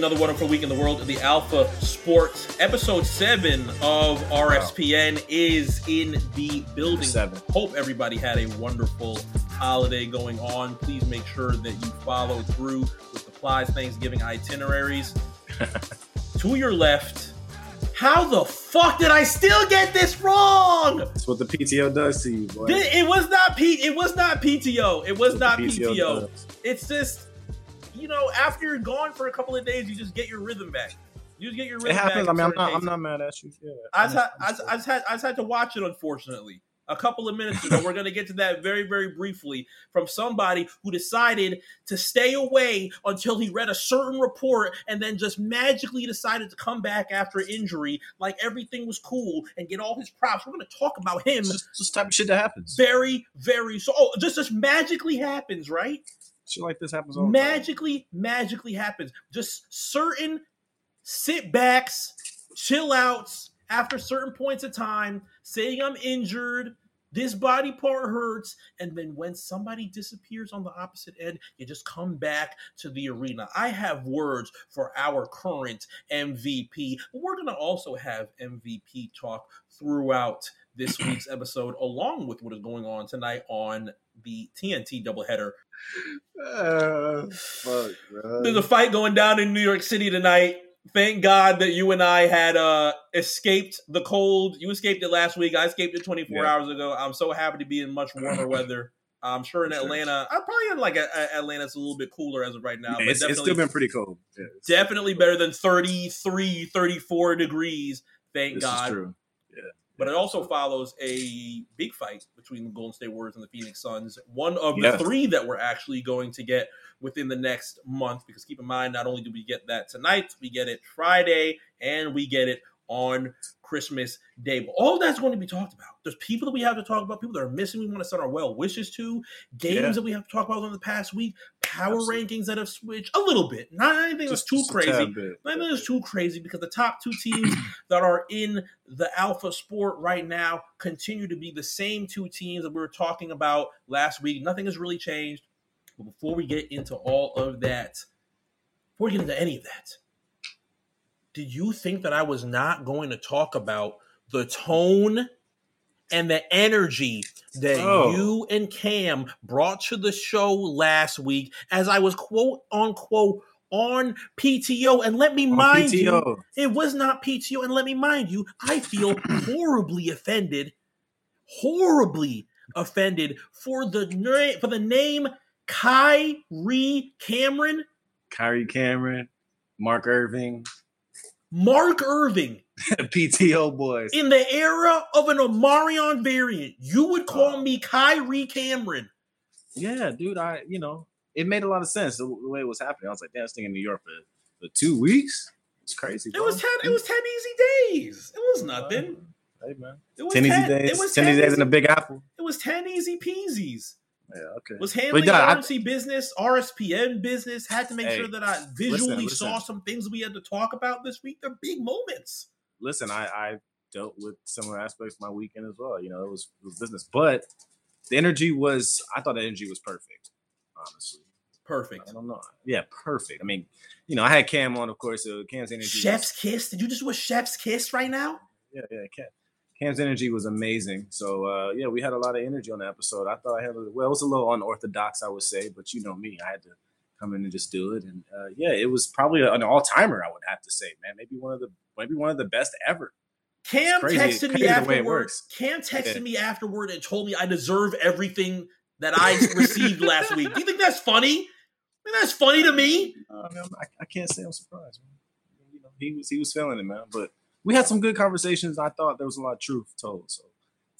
another wonderful week in the world of the Alpha Sports. Episode seven of RSPN wow. is in the building. Seven. Hope everybody had a wonderful holiday going on. Please make sure that you follow through with the Plies Thanksgiving itineraries. to your left, how the fuck did I still get this wrong? That's what the PTO does to you, boy. It was not P. It was not PTO. It was not PTO. PTO. It's just you know, after you're gone for a couple of days, you just get your rhythm back. You just get your rhythm it happens. back. I mean, I'm not, I'm not mad at you. Yeah, I just, had, I, just, I, just had, I just had to watch it, unfortunately. A couple of minutes ago, we're going to get to that very, very briefly from somebody who decided to stay away until he read a certain report and then just magically decided to come back after injury like everything was cool and get all his props. We're going to talk about him. Just, just type of shit that happens. Very, very so. Oh, just just magically happens, right? Shit like this happens all magically, magically happens. Just certain sit backs, chill outs after certain points of time, saying I'm injured, this body part hurts, and then when somebody disappears on the opposite end, you just come back to the arena. I have words for our current MVP, but we're gonna also have MVP talk throughout this week's episode, along with what is going on tonight on the TNT doubleheader. Uh, fuck, There's a fight going down in New York City tonight. Thank God that you and I had uh, escaped the cold. You escaped it last week. I escaped it 24 yeah. hours ago. I'm so happy to be in much warmer weather. I'm sure in Atlanta, I'm probably in like a, a Atlanta's a little bit cooler as of right now. Yeah, it's, it's, still been pretty cold. Yeah, definitely better than 33, 34 degrees. Thank God. this God. Yeah. But it also follows a big fight between the Golden State Warriors and the Phoenix Suns. One of the three that we're actually going to get within the next month. Because keep in mind, not only do we get that tonight, we get it Friday and we get it on Christmas Day. But all that's going to be talked about. There's people that we have to talk about, people that are missing. We want to send our well wishes to, games yeah. that we have to talk about in the past week, power Absolutely. rankings that have switched a little bit. Not anything that's too crazy. Not anything that's too crazy because the top two teams that are in the alpha sport right now continue to be the same two teams that we were talking about last week. Nothing has really changed. But before we get into all of that, before we get into any of that, did you think that I was not going to talk about the tone and the energy that oh. you and Cam brought to the show last week as I was quote unquote on PTO. And let me on mind PTO. you, it was not PTO. And let me mind you, I feel horribly offended, horribly offended for the for the name Kyrie Cameron. Kyrie Cameron, Mark Irving, Mark Irving, PTO boys. In the era of an Omarion variant, you would call uh, me Kyrie Cameron. Yeah, dude. I, you know, it made a lot of sense the, the way it was happening. I was like, damn, staying in New York for, for two weeks. It's crazy. Bro. It was ten. It was ten easy days. It was nothing. Hey man, it was ten, easy days. It was 10, 10 easy days in the Big Apple. It was ten easy peasies. Yeah, okay. Was handling I, business, RSPN business. Had to make hey, sure that I visually listen, listen. saw some things we had to talk about this week. They're big moments. Listen, I, I dealt with similar aspects of my weekend as well. You know, it was, it was business, but the energy was. I thought the energy was perfect. Honestly, perfect. I don't know. Yeah, perfect. I mean, you know, I had Cam on, of course. So Cam's energy. Chef's was, kiss. Did you just wish Chef's kiss right now? Yeah, yeah, Cam. Cam's energy was amazing. So uh, yeah, we had a lot of energy on the episode. I thought I had a, well, it was a little unorthodox, I would say, but you know me, I had to come in and just do it. And uh, yeah, it was probably an all timer. I would have to say, man, maybe one of the maybe one of the best ever. Cam texted me afterwards. Cam texted yeah. me afterward and told me I deserve everything that I received last week. Do you think that's funny? I mean, that's funny to me. Uh, man, I, I, can't say I'm surprised. Man. You know, he was he was feeling it, man. But we had some good conversations. I thought there was a lot of truth told. So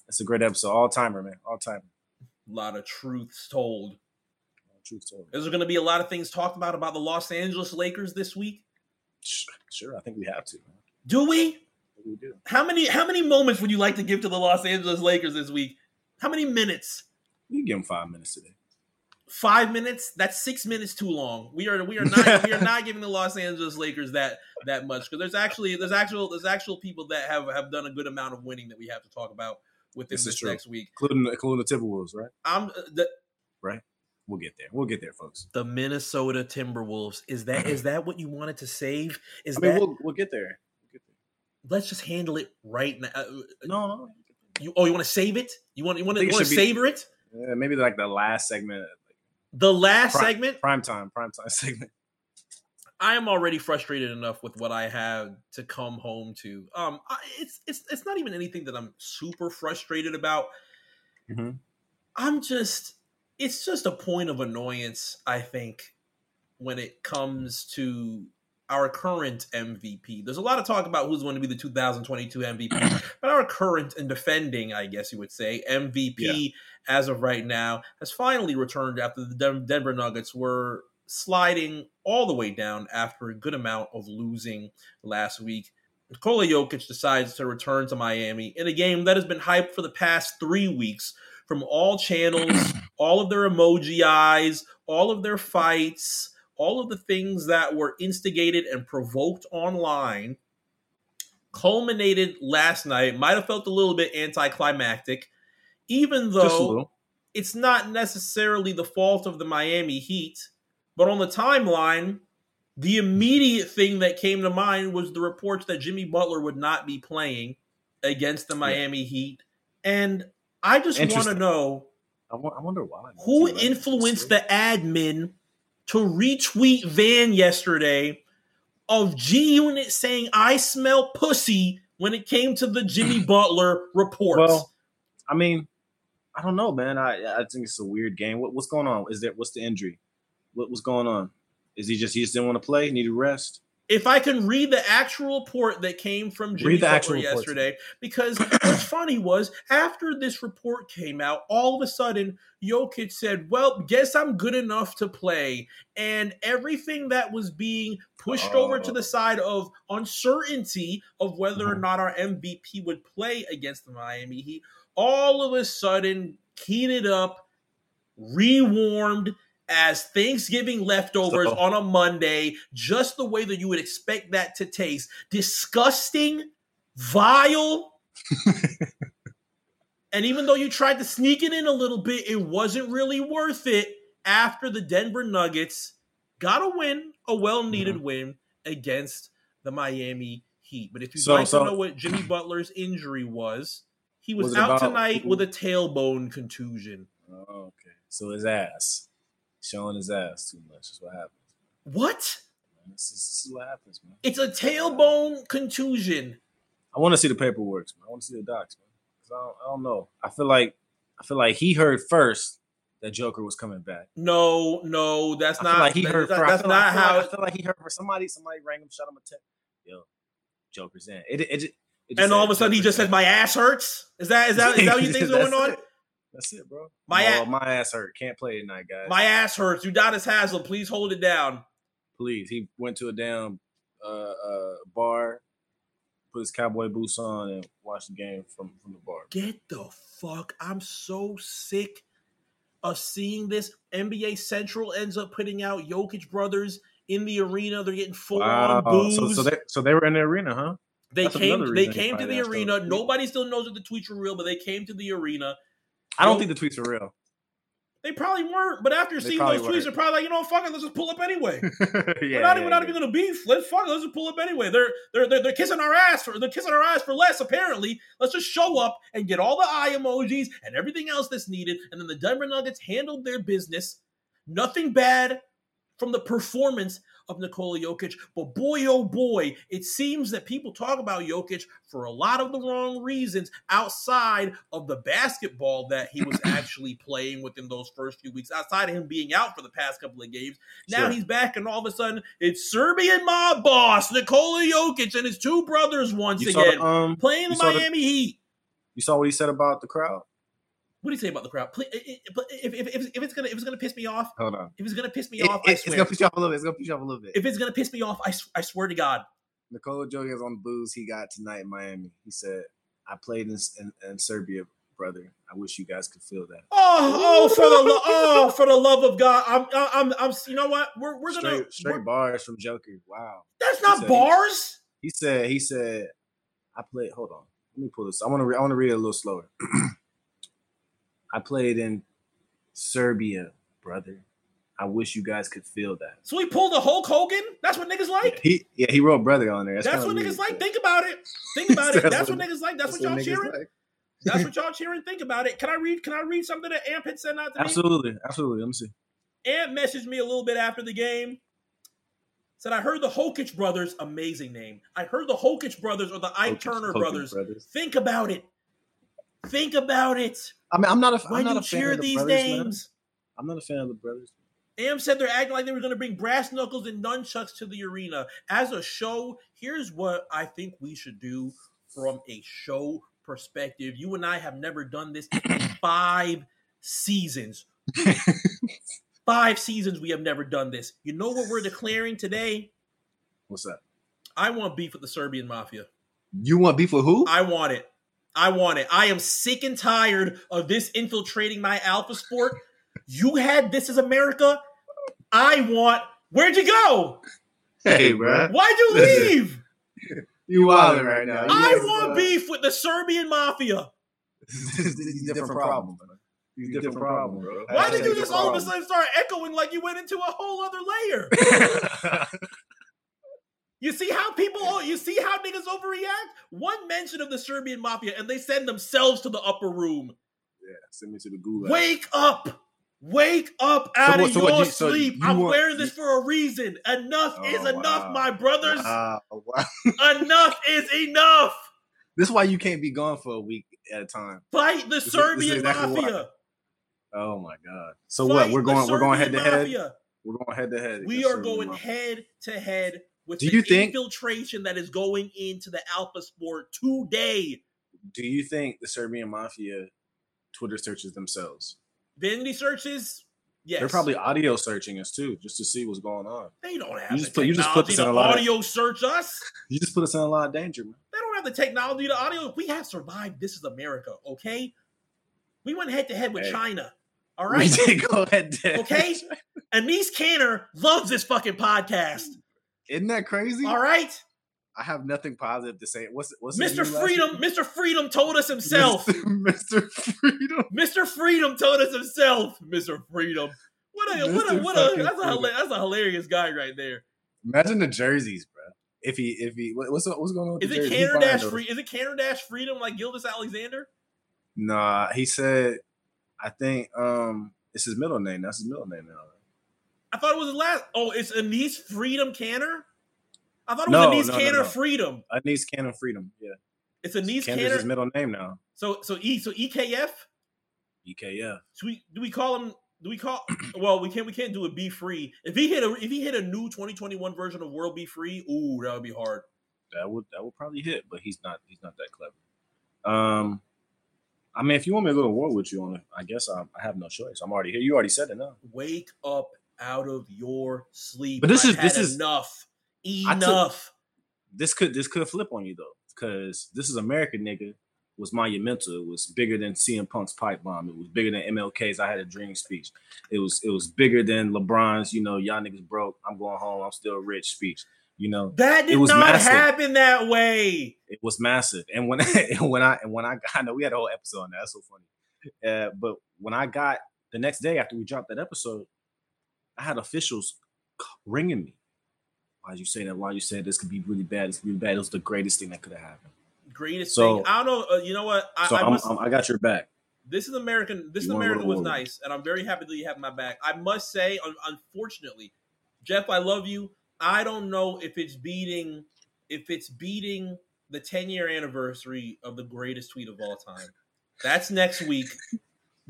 it's a great episode. All timer, man. All timer. A lot of truths told. Truth told. Is there going to be a lot of things talked about about the Los Angeles Lakers this week? Sure, I think we have to. Man. Do we? We do. How many how many moments would you like to give to the Los Angeles Lakers this week? How many minutes? You give them five minutes today five minutes that's six minutes too long we are we are not we are not giving the los angeles lakers that that much because there's actually there's actual there's actual people that have have done a good amount of winning that we have to talk about within this, this next week including including the timberwolves right i'm uh, the, right we'll get there. We'll get there, folks. The Minnesota Timberwolves is that is that what you wanted to save? Is I mean, that we'll we'll get there. We'll get there. let's just handle it right now? Uh, No, no. You oh, you want to save it? You want you want to think you want to be- savor it? Yeah, maybe like the last segment, The last Pri- segment, prime time, prime time segment. I am already frustrated enough with what I have to come home to. Um, it's it's it's not even anything that I'm super frustrated about. Mhm. I'm just it's just a point of annoyance. I think when it comes to our current MVP, there's a lot of talk about who's going to be the 2022 MVP, but our current and defending, I guess you would say, MVP as of right now has finally returned after the Den- Denver Nuggets were sliding all the way down after a good amount of losing last week. Nikola Jokic decides to return to Miami in a game that has been hyped for the past three weeks from all channels, all of their emoji eyes, all of their fights, all of the things that were instigated and provoked online. Culminated last night, might have felt a little bit anticlimactic, even though it's not necessarily the fault of the Miami Heat, but on the timeline, the immediate thing that came to mind was the reports that Jimmy Butler would not be playing against the Miami Heat. And I just want to know I, wonder why. who influenced the admin to retweet Van yesterday of G Unit saying, I smell pussy when it came to the Jimmy Butler reports. Well, I mean, I don't know, man. I I think it's a weird game. What, what's going on? Is there what's the injury? What, what's going on? Is he just he just didn't want to play? Needed rest? If I can read the actual report that came from Jimmy Read the Butler yesterday, because what's funny was after this report came out, all of a sudden Jokic said, "Well, guess I'm good enough to play," and everything that was being pushed over to Oh. the side of uncertainty of whether or Mhm. not our MVP would play against the Miami Heat, all of a sudden heated up, rewarmed. As Thanksgiving leftovers So- on a Monday, just the way that you would expect that to taste. Disgusting, vile. and even though you tried to sneak it in a little bit, it wasn't really worth it after the Denver Nuggets got a win, a well needed Mm-hmm. win against the Miami Heat. But if you'd So- like so- to know what Jimmy Butler's injury was, he was, Was out tonight with a tailbone contusion. Oh, okay. So his ass showing his ass too much is what happens. What? Man. This, is, this is what happens, man. It's a tailbone contusion. I want to see the paperwork, man. I want to see the docs, man. 'Cause I don't, I don't know. I feel like I feel like he heard first that Joker was coming back. No, no, that's I not. like he heard. that- I that's feel like- not how. I feel like he heard for somebody. Somebody rang him, shot him a text. Yo, Joker's in. It, it, it, it just and all of a sudden, he just said, "My ass hurts." Is that is that is that what you think's going on? That's it, bro. My My a- my ass hurt. Can't play tonight, guys. My ass hurts. Udonis Haslem, please hold it down. Please. He went to a damn uh, uh, bar, put his cowboy boots on, and watched the game from from the bar. Get the fuck. I'm so sick of seeing this. NBA Central ends up putting out Jokic brothers in the arena. They're getting full on booze. So, so they so they were in the arena, huh? they that's came. They came to the arena. Nobody still knows if the tweets were real, but they came to the arena. I don't think the tweets are real. They probably weren't, but after They seeing those tweets, weren't. they're probably like, you know, what, fuck it, let's just pull up anyway. yeah, we're not, yeah, we're not yeah. even gonna beef. Let's fuck. it, Let's just pull up anyway. They're they're they're, they're kissing our ass for they're kissing our ass for less. Apparently, let's just show up and get all the eye emojis and everything else that's needed. And then the Denver Nuggets handled their business. Nothing bad from the performance of Nikola Jokic, but boy oh boy, it seems that people talk about Jokic for a lot of the wrong reasons outside of the basketball that he was actually playing within those first few weeks. Outside of him being out for the past couple of games. Now Sure. he's back, and all of a sudden, it's Serbian mob boss Nikola Jokic and his two brothers once You again the, um, playing the saw the- Miami Heat. you saw what he said about the crowd. What do you say about the crowd? Please, if, if, if, if it's gonna if it's gonna piss me off, Hold on. if it's gonna piss me It- off, it- it's gonna piss you off a little bit. It's gonna piss you off a little bit. if it's gonna piss me off, I, I swear to God. Nikola Jokic is on the booze he got tonight in Miami. He said, "I played in, in, in Serbia, brother. I wish you guys could feel that." Oh, oh, for the lo- oh, for the love of God, I'm, I'm, I'm. You know what? We're, we're gonna. straight we're- bars from Joker. Wow. that's not said- bars. He said. He said, "I played." Hold on. Let me pull this. I want to. Re- I want to read it a little slower. I played in Serbia, brother. I wish you guys could feel that. So he pulled a Hulk Hogan. That's what niggas like. Yeah, he yeah he wrote brother on there. That's, that's what niggas like. Think about it. Think about it. That's, what, what, niggas like. That's, that's what, y'all cheering. Like. That's what y'all cheering. Think about it. Can I read? Can I read something that Amp had sent out to absolutely, me? Absolutely, absolutely. Let me see. Amp messaged me a little bit after the game. Said I heard the Hokich brothers, amazing name. I heard the Hokich brothers or the Ike Hokich, Turner Hokich brothers. brothers. Think about it. Think about it. I mean, I'm not a. When I'm not you a cheer the these brothers, names. Man. I'm not a fan of the brothers. Amp said they're acting like they were going to bring brass knuckles and nunchucks to the arena. As a show, here's what I think we should do from a show perspective. You and I have never done this in five seasons. five seasons we have never done this. You know what we're declaring today? What's that? I want beef with the Serbian mafia. You want beef with who? I want it. I want it. I am sick and tired of this infiltrating my alpha sport. You had this is America. I want. Where'd you go? Hey, bro. Why'd you leave? you wilding right now. You I want beef with the Serbian mafia. this is a different problem. These different, different problem, bro. Why did you just all of a sudden start echoing like you went into a whole other layer? you see how people, you see how niggas overreact? One mention of the Serbian mafia and they send themselves to the upper room. Yeah, send me to the gulag. Wake up! Wake up out so, of so your you, so sleep. You I'm want, wearing this for a reason. Enough oh, is enough, wow. my brothers. Wow. Wow. enough is enough. This is why you can't be gone for a week at a time. Fight the this Serbian is, exactly mafia. Why. Oh my god. So Fight what? We're going we're going head to head. We're going head to head. We are going head to head with Do you think, infiltration that is going into the Alpha Sport today. Do you think the Serbian mafia Twitter searches themselves? Vanity searches, yes. They're probably audio searching us too, just to see what's going on. They don't have you just put, you just put us in a lot audio of, search us. You just put us in a lot of danger, man. They don't have the technology to audio. We have survived. This is America, okay? We went head to head with hey. China. All right. We did go head to head. Okay. Enes Kanter loves this fucking podcast. Isn't that crazy? All right. I have nothing positive to say. What's what's Mr. Freedom? Mr. Freedom told us himself. Mr. Freedom. Mr. Freedom told us himself. Mr. Freedom. What a Mr. what a what a that's a that's a hilarious guy right there. Imagine the jerseys, bro. If he if he what's what's going on? is it Canada Dash free? Is it Canada Dash Freedom like Gilgeous-Alexander? Nah, he said. I think um it's his middle name. That's his middle name now. I thought it was the last. Oh, it's Enes Freedom Kanter. I thought it was no, Enes no, Kanter no. Freedom. Enes Kanter Freedom. Yeah. It's Enes Kanter's Kanter. his middle name now. So so E so EKF. EKF. So we do we call him? Do we call? Well, we can't. We can't do it. Be free. If he hit a if he hit a new 2021 version of World B. Free, ooh, that would be hard. That would that would probably hit, but he's not he's not that clever. Um, I mean, if you want me to go to war with you on it, I guess I, I have no choice. I'm already here. You already said it now. Wake up out of your sleep. But this I is this is enough. Enough. this could this could flip on you though, because this is American nigga was monumental. It was bigger than CM Punk's pipe bomb. It was bigger than MLK's I had a dream speech. It was it was bigger than LeBron's, you know, y'all niggas broke. I'm going home. I'm still rich speech. You know that did it was not massive. happen that way. It was massive, and when and when I and when I got, I know we had a whole episode on that. That's so funny. Uh, but when I got the next day after we dropped that episode, I had officials ringing me. Why you say that? Why you say this could be really bad? It's really bad. It was the greatest thing that could have happened. Greatest so, thing. I don't know. Uh, you know what? I, so I, must, I'm, I'm, i got your back. This is American. This you is American was nice, and I'm very happy that you have my back. I must say, unfortunately, Jeff, I love you. I don't know if it's beating if it's beating the 10 year anniversary of the greatest tweet of all time. That's next week.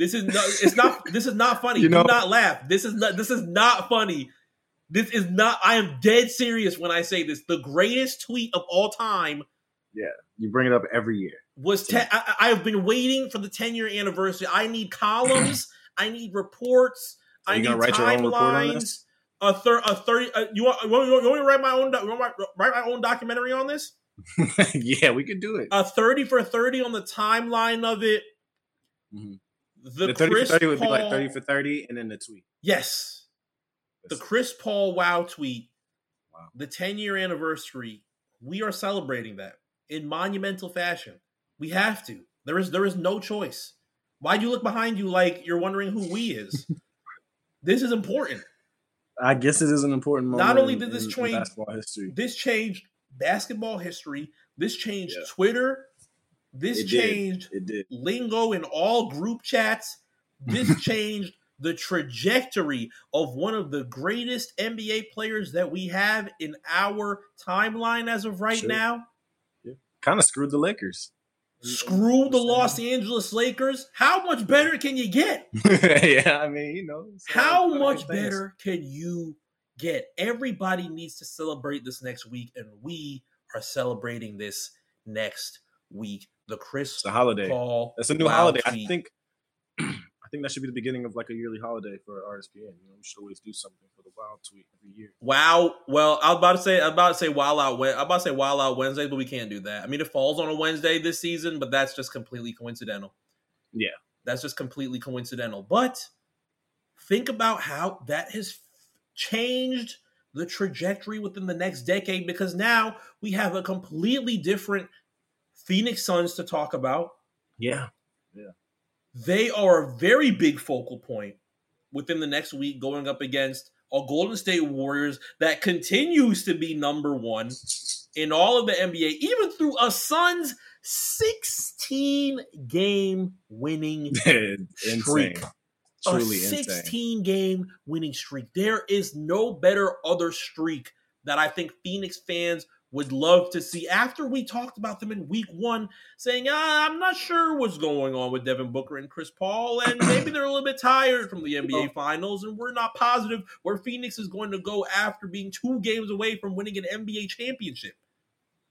This is no, it's not this is not funny. You know, Do not laugh. This is not this is not funny. This is not I am dead serious when I say this. The greatest tweet of all time. Yeah, you bring it up every year. Was te- I, I have been waiting for the 10 year anniversary. I need columns, I need reports, Are I need timelines. A, thir- a thirty. Uh, you, want, you, want, you want me to write my own? You want write my own documentary on this? yeah, we could do it. A thirty for thirty on the timeline of it. Mm-hmm. The, the 30 Chris for 30 would Paul, be like 30 for 30 and then the tweet. Yes. The Chris Paul wow tweet. Wow. The 10 year anniversary. We are celebrating that in monumental fashion. We have to. There is there is no choice. Why do you look behind you like you're wondering who we is? This is important. I guess it is an important moment. Not only did this change basketball history, this changed basketball history. This changed Yeah. Twitter. This It did. changed it did. lingo in all group chats. This changed the trajectory of one of the greatest NBA players that we have in our timeline as of right Sure. now. Kind of screwed the Lakers. Screw the Los Angeles Lakers. How much better can you get? yeah, I mean, you know, How much those things. better can you get? Everybody needs to celebrate this next week, and we are celebrating this next week. The Chris It's a holiday. Paul. That's a new holiday. I think. I think that should be the beginning of like a yearly holiday for RSPN. You know, we should always do something for the Wild tweet every year. Wow. Well, I was about to say, I was about to say Wild Out. Wed- I'm about to say Wild Out Wednesday, but we can't do that. I mean, it falls on a Wednesday this season, but that's just completely coincidental. Yeah. That's just completely coincidental. But think about how that has changed the trajectory within the next decade because now we have a completely different Phoenix Suns to talk about. Yeah, Yeah. They are a very big focal point within the next week going up against a Golden State Warriors that continues to be number one in all of the NBA, even through a Suns 16 game winning insane, Streak. truly a insane. 16 game winning streak. There is no better other streak that I think Phoenix fans would love to see after we talked about them in week one, saying, ah, I'm not sure what's going on with Devin Booker and Chris Paul, and maybe they're a little bit tired from the NBA finals, and we're not positive where Phoenix is going to go after being two games away from winning an NBA championship.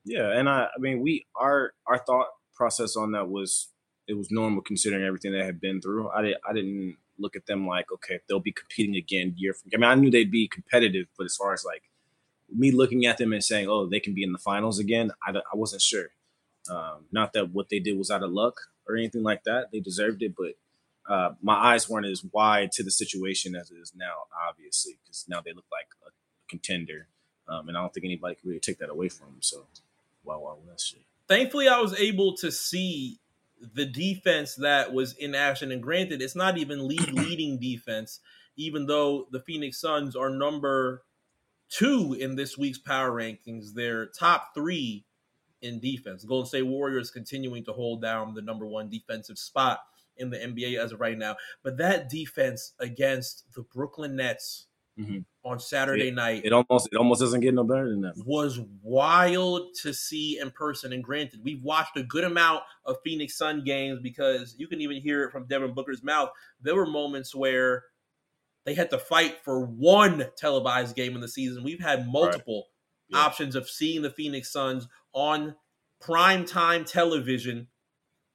Yeah, and I, I mean, we our our thought process on that was it was normal considering everything they had been through. I did I didn't look at them like okay, they'll be competing again year from. I mean, I knew they'd be competitive, but as far as like me looking at them and saying, oh, they can be in the finals again, I, I wasn't sure. Um, not that what they did was out of luck or anything like that. They deserved it, but uh, my eyes weren't as wide to the situation as it is now, obviously, because now they look like a contender. Um, and I don't think anybody can really take that away from them. So, wow, wow, that shit. thankfully I was able to see the defense that was in action. And granted, it's not even league leading defense, even though the Phoenix Suns are number two in this week's power rankings. They're top three in defense. Golden State Warriors continuing to hold down the number one defensive spot in the NBA as of right now. But that defense against the Brooklyn Nets Mhm. on Saturday night It almost it almost doesn't get no better than that. was wild to see in person. And granted, we've watched a good amount of Phoenix Sun games because you can even hear it from Devin Booker's mouth. There were moments where they had to fight for one televised game in the season. We've had multiple Yeah. options of seeing the Phoenix Suns on prime time television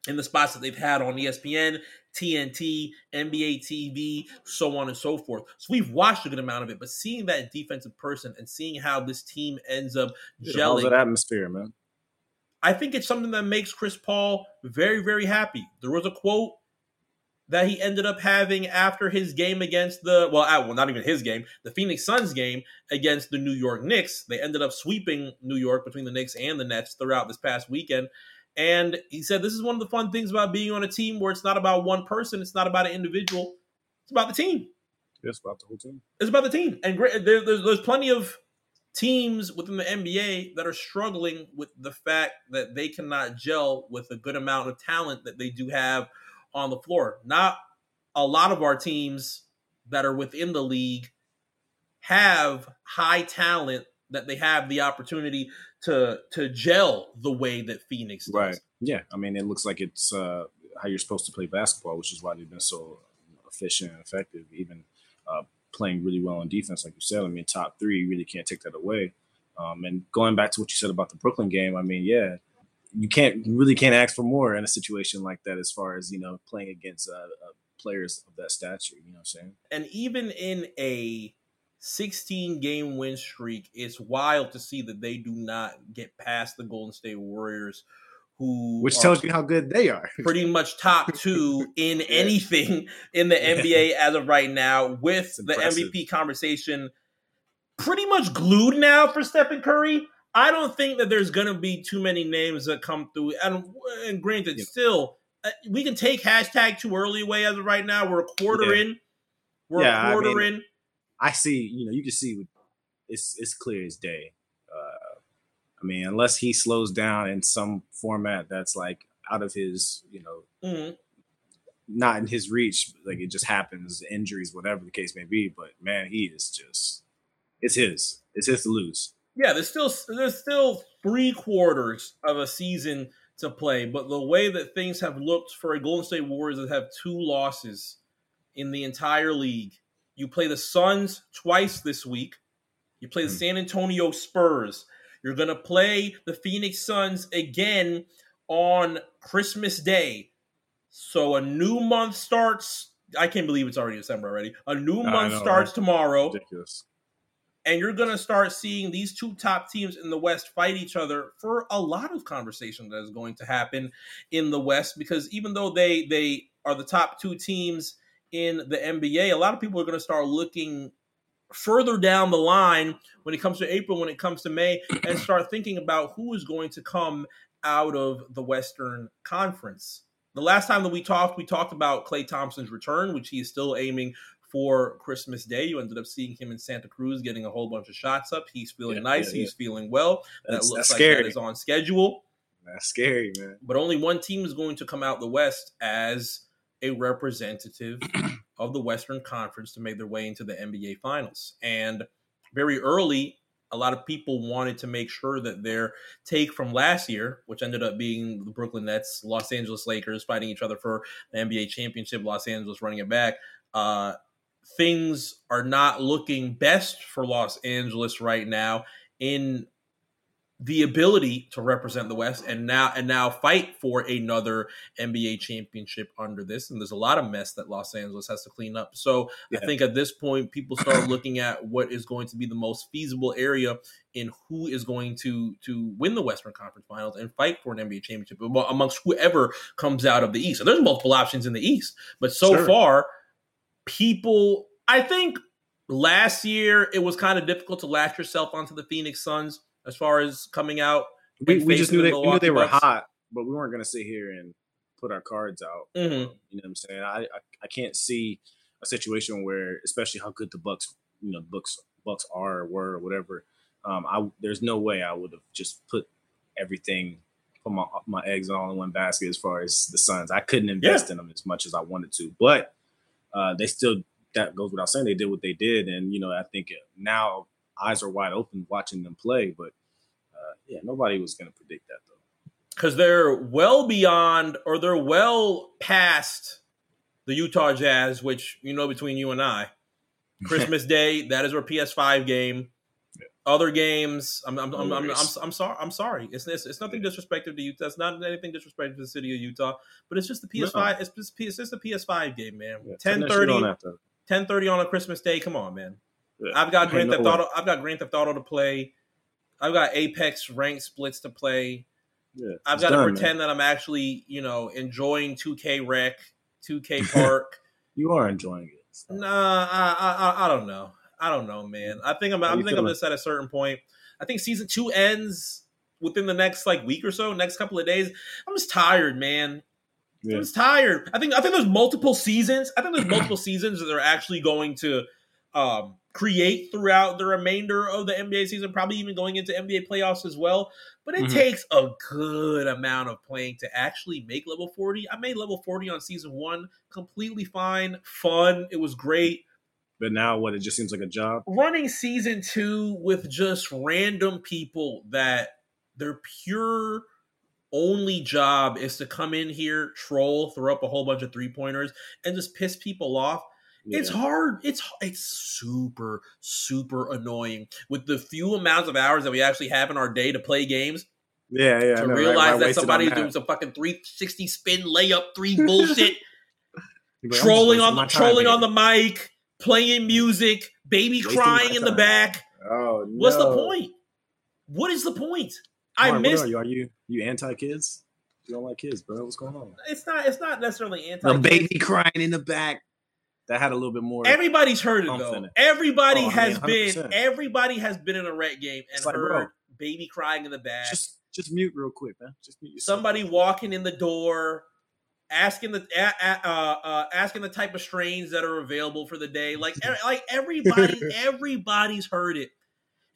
in the spots that they've had on ESPN, TNT, NBA TV, so on and so forth. So we've watched a good amount of it, but seeing that defensive person and seeing how this team ends up How's that atmosphere, man? I think it's something that makes Chris Paul very, very happy. There was a quote that he ended up having after his game against the well, well, not even his game, the Phoenix Suns game against the New York Knicks. They ended up sweeping New York between the Knicks and the Nets throughout this past weekend. And he said, This is one of the fun things about being on a team where it's not about one person, it's not about an individual, it's about the team. Yes, about the whole team. It's about the team. And great, there, there's, there's plenty of teams within the NBA that are struggling with the fact that they cannot gel with a good amount of talent that they do have on the floor. Not a lot of our teams that are within the league have high talent that they have the opportunity to to gel the way that Phoenix does. Right. Yeah. I mean, it looks like it's uh, how you're supposed to play basketball, which is why they've been so efficient and effective, even uh, playing really well on defense, like you said. I mean, top three, you really can't take that away. Um, and going back to what you said about the Brooklyn game, I mean, yeah, you can't you really can't ask for more in a situation like that as far as you know playing against uh, uh, players of that stature. You know what I'm saying? and even in a 16 game win streak, it's wild to see that they do not get past the Golden State Warriors, who Which tells you how good they are. pretty much top two in anything in the. NBA as of right now, with the. MVP conversation pretty much glued now for Stephen Curry. I don't think that there's going to be too many names that come through. And, and granted, Yeah. still, uh, we can take hashtag too early away as of right now. We're a quarter Yeah. in We're yeah, a quarter I mean, in. I see. You know, you can see it's it's clear as day. Uh, I mean, unless he slows down in some format that's like out of his, you know, mm-hmm. not in his reach, like it just happens, injuries, whatever the case may be. But man, he is just it's his. It's his to lose. Yeah, there's still there's still three quarters of a season to play, but the way that things have looked for a Golden State Warriors that have two losses in the entire league, you play the Suns twice this week. You play the hmm. San Antonio Spurs. You're going to play the Phoenix Suns again on Christmas Day. So a new month starts. I can't believe it's already December already. A new month know, starts right? tomorrow. Ridiculous. And you're going to start seeing these two top teams in the West fight each other for a lot of conversation that is going to happen in the West because even though they they are the top two teams in the NBA, a lot of people are going to start looking further down the line when it comes to April, when it comes to May, and start thinking about who is going to come out of the Western Conference. The last time that we talked, we talked about Klay Thompson's return, which he is still aiming for Christmas Day. You ended up seeing him in Santa Cruz getting a whole bunch of shots up. He's feeling yeah, nice. Yeah, He's feeling well. That's, that looks like scary. that is on schedule. That's scary, man. But only one team is going to come out the West as a representative of the Western Conference to make their way into the NBA Finals. And very early, a lot of people wanted to make sure that their take from last year, which ended up being the Brooklyn Nets, Los Angeles Lakers fighting each other for the NBA championship, Los Angeles running it back, uh, things are not looking best for Los Angeles right now in the ability to represent the West and now and now fight for another NBA championship under this. And there's a lot of mess that Los Angeles has to clean up. So yeah. I think at this point, people start looking at what is going to be the most feasible area in who is going to to win the Western Conference Finals and fight for an NBA championship amongst whoever comes out of the East. And there's multiple options in the East, but so sure. far, people, I think. Last year, it was kind of difficult to latch yourself onto the Phoenix Suns as far as coming out. We, we just knew they, we knew they were hot, but we weren't going to sit here and put our cards out. Mm-hmm. You know what I'm saying? I, I, I can't see a situation where, especially how good the Bucks, you know, Bucks Bucks are or were or whatever. Um, I there's no way I would have just put everything, put my my eggs all in one basket as far as the Suns. I couldn't invest yeah. in them as much as I wanted to, but uh, they still that goes without saying they did what they did, and you know I think now eyes are wide open watching them play. But uh, yeah, nobody was going to predict that though. Because they're well beyond, or they're well past the Utah Jazz, which you know between you and I, Christmas Day that is our PS5 game. Other games, I'm I'm, I'm, I'm, I'm, sorry. I'm sorry. It's, it's, it's nothing disrespectful to Utah. It's not anything disrespectful to the city of Utah. But it's just the PS5. No. It's just it's just a PS5 game, man. Yeah, 1030, 1030 on a Christmas Day. Come on, man. I've got Grand Theft Auto. I've got Grand Theft Auto to play. I've got Apex rank splits to play. Yeah, I've got done, to pretend man. that I'm actually, you know, enjoying 2K Rec, 2K Park. you are enjoying it. Nah, I, I, I don't know. I don't know, man. I think I'm. I think I'm just at a certain point. I think season two ends within the next like week or so, next couple of days. I'm just tired, man. Yeah. I'm just tired. I think. I think there's multiple seasons. I think there's multiple seasons that are actually going to um, create throughout the remainder of the NBA season, probably even going into NBA playoffs as well. But it mm-hmm. takes a good amount of playing to actually make level 40. I made level 40 on season one, completely fine, fun. It was great. But now what? It just seems like a job. Running season two with just random people that their pure only job is to come in here, troll, throw up a whole bunch of three pointers, and just piss people off yeah. It's hard. It's it's super super annoying with the few amounts of hours that we actually have in our day to play games. Yeah, yeah. To know, realize right? that somebody's doing some fucking 360 spin layup three bullshit, like, trolling on the trolling on the mic, playing music, baby wasting crying in the back. Oh, no. What's the point? What is the point? I missed. Are you? Are you you anti kids? You don't like kids, bro? What's going on? It's not. It's not necessarily anti. The baby crying in the back that had a little bit more. Everybody's heard it though. It. Everybody oh, has been. Everybody has been in a rec game and like, heard bro, baby crying in the back. Just, just mute real quick, man. Just mute Somebody walking in the door asking the uh, uh, asking the type of strains that are available for the day. Like like everybody everybody's heard it,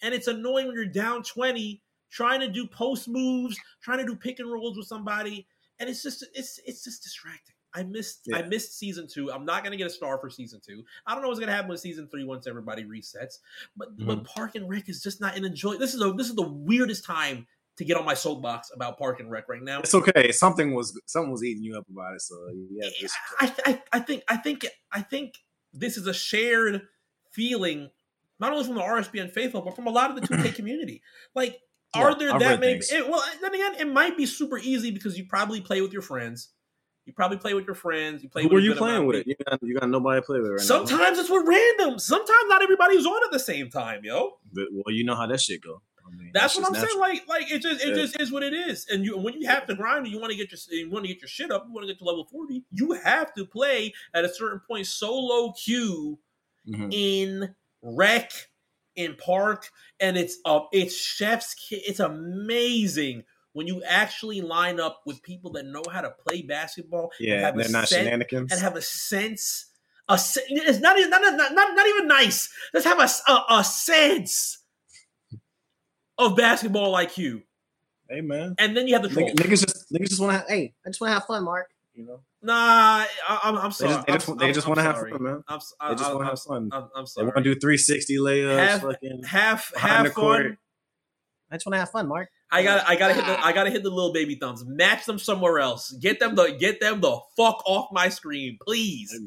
and it's annoying when you're down twenty trying to do post moves, trying to do pick and rolls with somebody, and it's just it's it's just distracting. I missed yeah. I missed season two. I'm not gonna get a star for season two. I don't know what's gonna happen with season three once everybody resets. But mm-hmm. but Park and Rec is just not an enjoy. This is a this is the weirdest time to get on my soapbox about Park and Rec right now. It's okay. Something was something was eating you up about it. So yeah, I, I I think I think I think this is a shared feeling, not only from the RSPN faithful, but from a lot of the 2K community. Like, yeah, are there I've that many? It, well, then again, it might be super easy because you probably play with your friends. You probably play with your friends. You play. Who are you playing with? You got, you got nobody to play with right Sometimes now. it's with random. Sometimes not everybody's on at the same time, yo. But, well, you know how that shit go. I mean, that's, that's what I'm natural. saying. Like, like it just it yeah. just is what it is. And you when you have to grind, you want to get your you want to get your shit up. You want to get to level forty. You have to play at a certain point solo queue mm-hmm. in rec in park, and it's uh it's chef's It's amazing when you actually line up with people that know how to play basketball, yeah, and they're not shenanigans, and have a sense. A, it's not even not, not, not, not even nice. Let's have a, a, a sense of basketball IQ. Hey man, and then you have the trolls. Niggas just niggas just want to. Hey, I just want to have fun, Mark. You know. Nah, I, am I'm sorry. They just, they just, want to have fun, man. I'm, I, they just want to have fun. I'm, I'm sorry. They want to do 360 layups. Have, fucking have have fun. Court. I just want to have fun, Mark. I got I gotta hit the I gotta hit the little baby thumbs. Match them somewhere else. Get them the get them the fuck off my screen, please. Hey,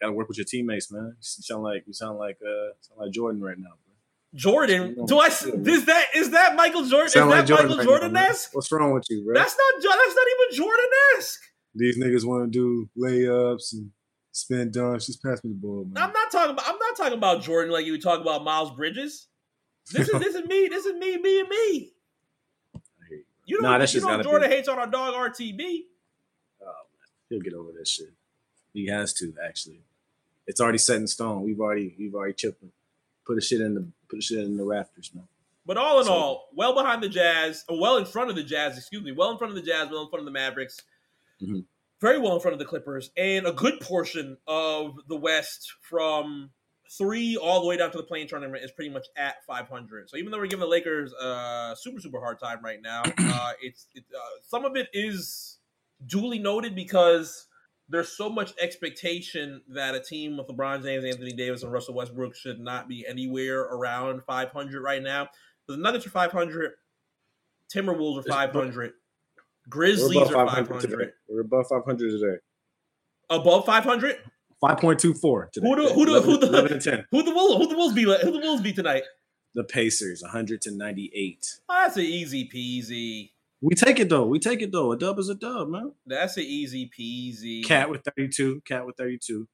gotta work with your teammates, man. You sound like you sound like uh sound like Jordan right now. Bro. Jordan, do I? Is that is that Michael Jordan? Is that like Jordan Michael Jordan esque? What's wrong with you, bro? That's not that's not even Jordan esque. These niggas want to do layups and spin dunks. Just pass me the ball, man. I'm not talking about. I'm not talking about Jordan like you talk about Miles Bridges. This is this is me. This is me being me. You know, nah, you know Jordan be... hates on our dog RTB. Oh man, he'll get over this shit. He has to actually. It's already set in stone. We've already we've already chipped him. Put a shit in the put a shit in the rafters, man. But all in so, all, well behind the Jazz, or well in front of the Jazz, excuse me, well in front of the Jazz, well in front of the Mavericks, mm-hmm. very well in front of the Clippers, and a good portion of the West from three all the way down to the play-in tournament is pretty much at 500. So even though we're giving the Lakers a super super hard time right now, uh, it's it, uh, some of it is duly noted because there's so much expectation that a team with LeBron James, Anthony Davis, and Russell Westbrook should not be anywhere around 500 right now. The Nuggets are 500, Timberwolves are 500, Grizzlies are 500. Today. We're above 500 today. Above 500? Five point two four. Who do who do who the eleven and ten? Who the Wolves? Who the Wolves beat? Who the Wolves beat tonight? The Pacers, one hundred to ninety eight. Oh, that's an easy peasy. We take it though. We take it though. A dub is a dub, man. That's an easy peasy. KAT with thirty two. KAT with thirty two. You know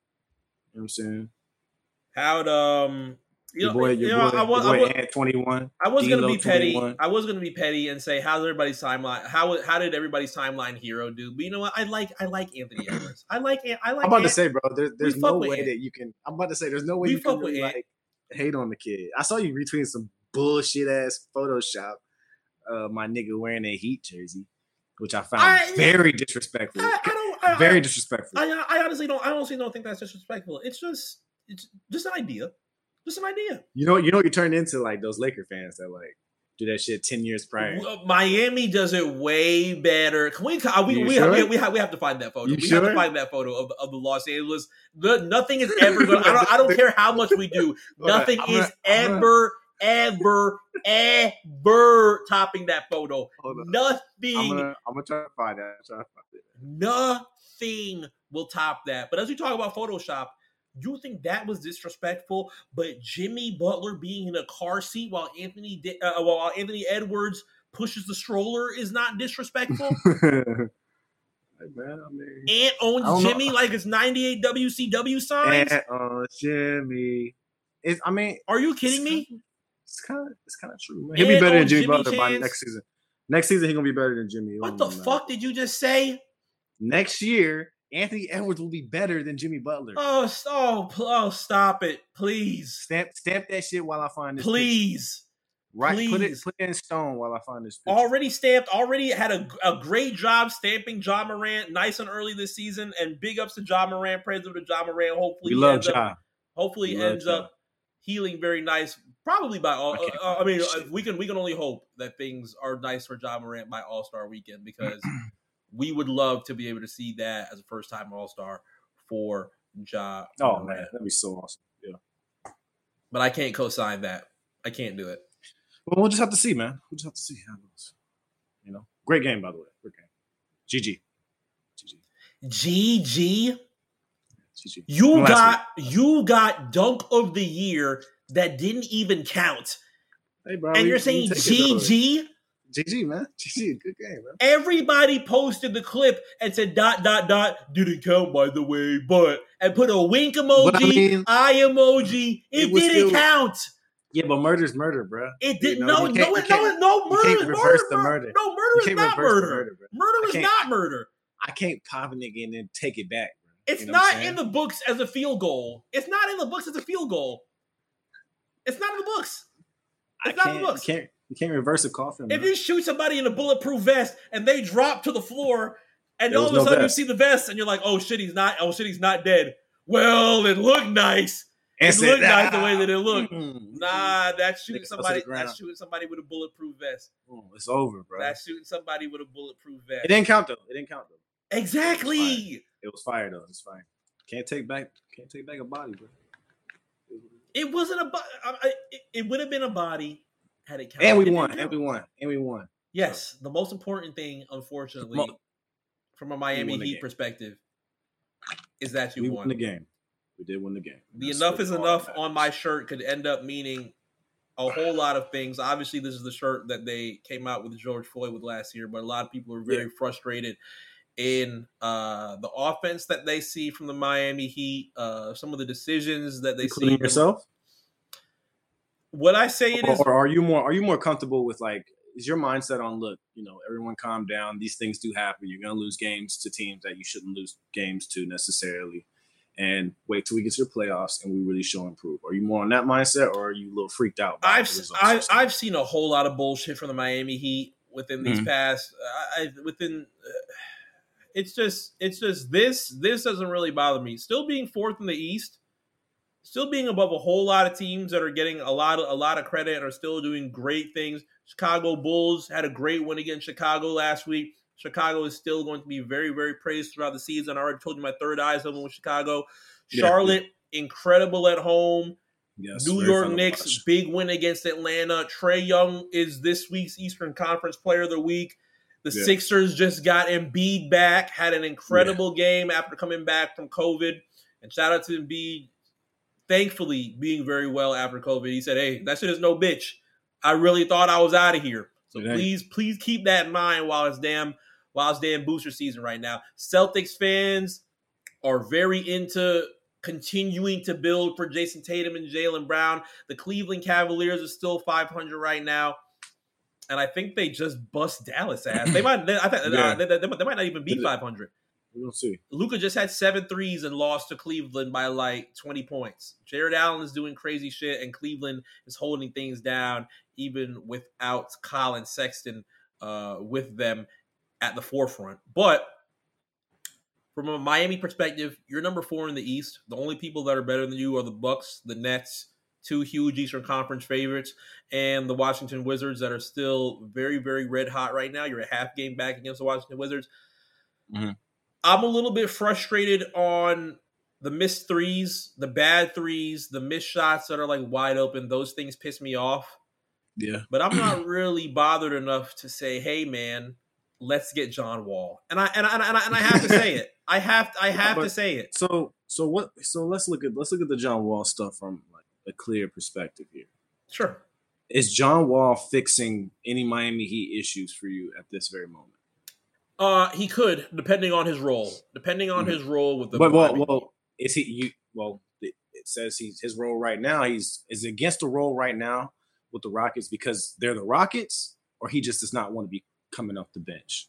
what I'm saying? How'd um you your boy, your you know, boy, I was, your boy I was, twenty one. I was gonna be petty. 21. I was gonna be petty and say how's everybody's timeline? How how did everybody's timeline hero do? But you know what? I like I like Anthony Edwards. I like I like. I'm about to say, bro. There, there's no way that you can. I'm about to say, there's no way we you can really, like hate on the kid. I saw you retweeting some bullshit ass Photoshop. Uh, my nigga wearing a Heat jersey, which I found I, very disrespectful. I, I don't. I, very disrespectful. I, I honestly don't. I honestly don't think that's disrespectful. It's just it's just an idea. Just an idea. You know, you know, you turn into like those Laker fans that like do that shit ten years prior. Miami does it way better. Can we? We we, sure? have, we, have, we have to find that photo. You we sure? have to find that photo of, of the Los Angeles. The, nothing is ever going. I don't. I don't care how much we do. Nothing right, is gonna, ever. Ever, ever topping that photo. Nothing. I'm gonna, I'm gonna try to find that. To find. Nothing will top that. But as we talk about Photoshop, you think that was disrespectful? But Jimmy Butler being in a car seat while Anthony uh, while Anthony Edwards pushes the stroller is not disrespectful. man, I mean, Ant owns Jimmy know. like it's 98 WCW signs. Ant owns Jimmy. It's, I mean, are you kidding me? It's kind of it's kind of true. Man. He'll be better than Jimmy, Jimmy Butler by next season. Next season, he's gonna be better than Jimmy. What the fuck did you just say? Next year, Anthony Edwards will be better than Jimmy Butler. Oh, oh, oh stop it, please. Stamp, stamp that shit while I find this. Please, Right, Please. put it put it in stone while I find this. Picture. Already stamped. Already had a, a great job stamping Ja Morant nice and early this season. And big ups to Ja Morant. Praise to Ja Morant. Hopefully, we love Ja. Up, hopefully, we ends up healing very nice. Probably by all. I, uh, I mean, uh, we can we can only hope that things are nice for Ja Morant by All Star Weekend because we would love to be able to see that as a first time All Star for Ja. Oh Morant. man, that'd be so awesome. Yeah. But I can't co-sign that. I can't do it. Well, we'll just have to see, man. We'll just have to see how it goes. You know, great game by the way. Great game. GG. GG. GG. You got you got dunk of the year that didn't even count. Hey, bro, and you're saying GG? GG, man. GG, good game, man. Everybody posted the clip and said dot dot dot didn't count by the way, but and put a wink emoji, I mean, eye emoji. It, it didn't still, count. Yeah, but murder's murder, bro. It did you know, no, no, no, no, murder is murder, the murder. No, murder is not murder. Murder, murder is not murder. I can't pop a nigga and then take it back. Bro. It's you know not in the books as a field goal. It's not in the books as a field goal. It's not in the books. It's I not in the books. You can't, you can't reverse a coffin. If you shoot somebody in a bulletproof vest and they drop to the floor, and all of a no sudden vest. you see the vest and you're like, "Oh shit, he's not. Oh shit, he's not dead." Well, it looked nice it looked nice the way that it looked. Mm-hmm. Nah, that's shooting somebody. That's shooting somebody with a bulletproof vest. Oh, it's over, bro. That's shooting somebody with a bulletproof vest. It didn't count though. It didn't count though. Exactly. It was, it was fire though. It's fine. Can't take back. Can't take back a body, bro. It wasn't a body. It, it would have been a body had it counted. And we won. And we won. And we won. Yes, the most important thing, unfortunately, Mo- from a Miami Heat perspective, is that you we won. won the game. We did win the game. The That's enough is enough on my shirt could end up meaning a whole lot of things. Obviously, this is the shirt that they came out with George Floyd with last year, but a lot of people are very yeah. frustrated in uh, the offense that they see from the Miami Heat, uh, some of the decisions that they Including see. yourself? What I say it or, is, or are you more are you more comfortable with like is your mindset on look, you know, everyone calm down. These things do happen. You're gonna lose games to teams that you shouldn't lose games to necessarily and wait till we get to the playoffs and we really show improve? Are you more on that mindset or are you a little freaked out? I've I've, I've seen a whole lot of bullshit from the Miami Heat within these mm-hmm. past I, within. Uh, it's just it's just this this doesn't really bother me. Still being fourth in the East, still being above a whole lot of teams that are getting a lot of a lot of credit and are still doing great things. Chicago Bulls had a great win against Chicago last week. Chicago is still going to be very, very praised throughout the season. I already told you my third eyes open with Chicago. Charlotte, yeah. incredible at home. Yes, New York Knicks, big win against Atlanta. Trae Young is this week's Eastern Conference Player of the Week. The yeah. Sixers just got Embiid back, had an incredible yeah. game after coming back from COVID. And shout out to Embiid, thankfully being very well after COVID. He said, "Hey, that shit is no bitch. I really thought I was out of here. So please, please keep that in mind while it's damn while it's damn booster season right now. Celtics fans are very into continuing to build for Jayson Tatum and Jaylen Brown. The Cleveland Cavaliers are still 500 right now. And I think they just bust Dallas ass. They might. They, I think yeah. uh, they, they, they, might not even be 500. We'll see. Luka just had seven threes and lost to Cleveland by like 20 points. Jarrett Allen is doing crazy shit, and Cleveland is holding things down even without Collin Sexton uh, with them at the forefront. But from a Miami perspective, you're number four in the East. The only people that are better than you are the Bucks, the Nets, two huge Eastern Conference favorites, and the Washington Wizards that are still very, very red hot right now. You're a half game back against the Washington Wizards. Mm-hmm. I'm a little bit frustrated on the missed threes, the bad threes, the missed shots that are like wide open. Those things piss me off. Yeah. But I'm not really bothered enough to say, hey, man, let's get John Wall. And I and I, and I, and I have to say it. I have I have but, to say it. So so what so let's look at let's look at the John Wall stuff from a clear perspective here. Sure. Is John Wall fixing any Miami Heat issues for you at this very moment? Uh he could, depending on his role. Depending on mm-hmm. his role with the But well, well is he you well it, it says he's his role right now, he's is against the role right now with the Rockets because they're the Rockets, or he just does not want to be coming off the bench?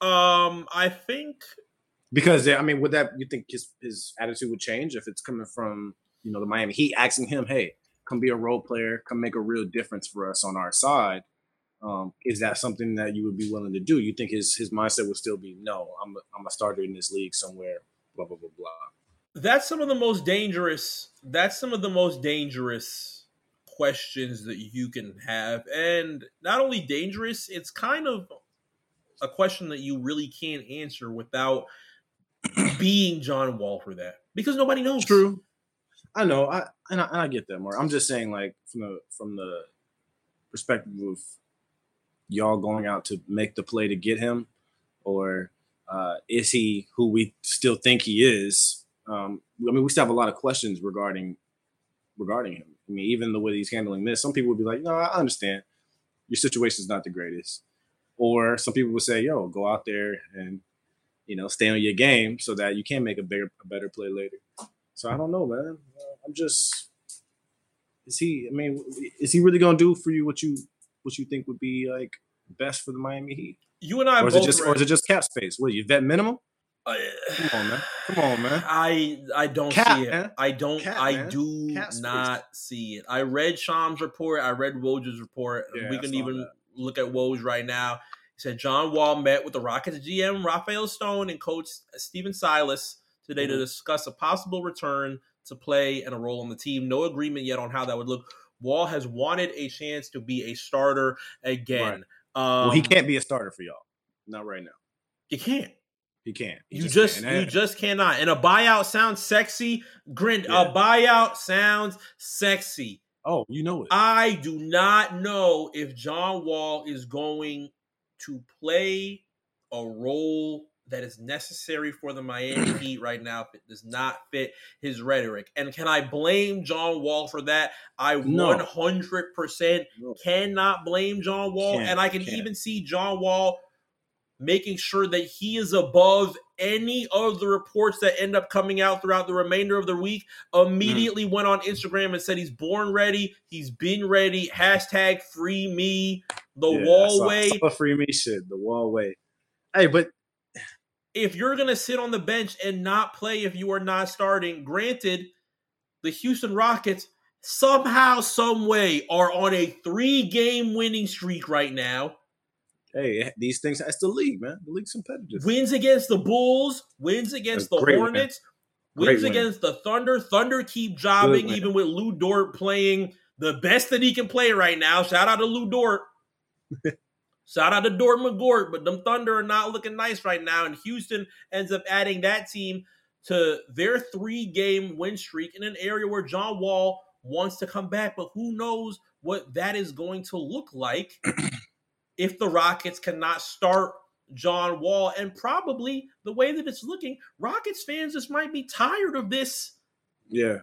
Um, I think because I mean, would that you think his his attitude would change if it's coming from you know the Miami Heat asking him, "Hey, come be a role player, come make a real difference for us on our side. Um, is that something that you would be willing to do? You think his his mindset would still be no, I'm a, I'm a starter in this league somewhere, blah blah blah blah. That's some of the most dangerous. That's some of the most dangerous questions that you can have, and not only dangerous, it's kind of a question that you really can't answer without being John Wall for that because nobody knows. True. I know. I and, I and I get that more. I'm just saying, like from the from the perspective of y'all going out to make the play to get him, or uh, is he who we still think he is? Um, I mean, we still have a lot of questions regarding regarding him. I mean, even the way he's handling this, some people would be like, "No, I understand. Your situation is not the greatest," or some people would say, "Yo, go out there and you know stay on your game so that you can make a bigger, a better play later." So I don't know, man. I'm just is he? I mean, is he really gonna do for you what you what you think would be like best for the Miami Heat? You and I or is it just read. or is it just cap space? What you vet minimum? Uh, Come on, man. Come on, man. I I don't cap, see it. Man. I don't. Cap, I man. do not see it. I read Shams' report. I read Woj's report. Yeah, we can even that. look at Woj right now. He said John Wall met with the Rockets GM Rafael Stone and coach Stephen Silas today mm-hmm. to discuss a possible return to play and a role on the team. No agreement yet on how that would look. Wall has wanted a chance to be a starter again. Right. Um, well, he um, can't be a starter for y'all. Not right now. He can't. He can't. He you just, just you just cannot. And a buyout sounds sexy. Grint, yeah. a buyout sounds sexy. Oh, you know it. I do not know if John Wall is going to play a role that is necessary for the Miami Heat right now if it does not fit his rhetoric. And can I blame John Wall for that? I no. 100% no. cannot blame John Wall. Can't, and I can can't. even see John Wall making sure that he is above any of the reports that end up coming out throughout the remainder of the week. Immediately mm. went on Instagram and said he's born ready, he's been ready. Hashtag free me, the yeah, wall way. free me shit, the wall way. Hey, but if you're going to sit on the bench and not play if you are not starting, granted, the Houston Rockets somehow, some way are on a three game winning streak right now. Hey, eh, these things, that's the league, man. The league's competitive. Wins against the Bulls, wins against the Hornets, wins against the Thunder. Thunder keep jobbing, even with Lu Dort playing the best that he can play right now. Shout out to Lu Dort. Shout out to Dort McGort, but them Thunder are not looking nice right now. And Houston ends up adding that team to their three game win streak in an area where John Wall wants to come back. But who knows what that is going to look like if the Rockets cannot start John Wall. And probably the way that it's looking, Rockets fans just might be tired of this. Yeah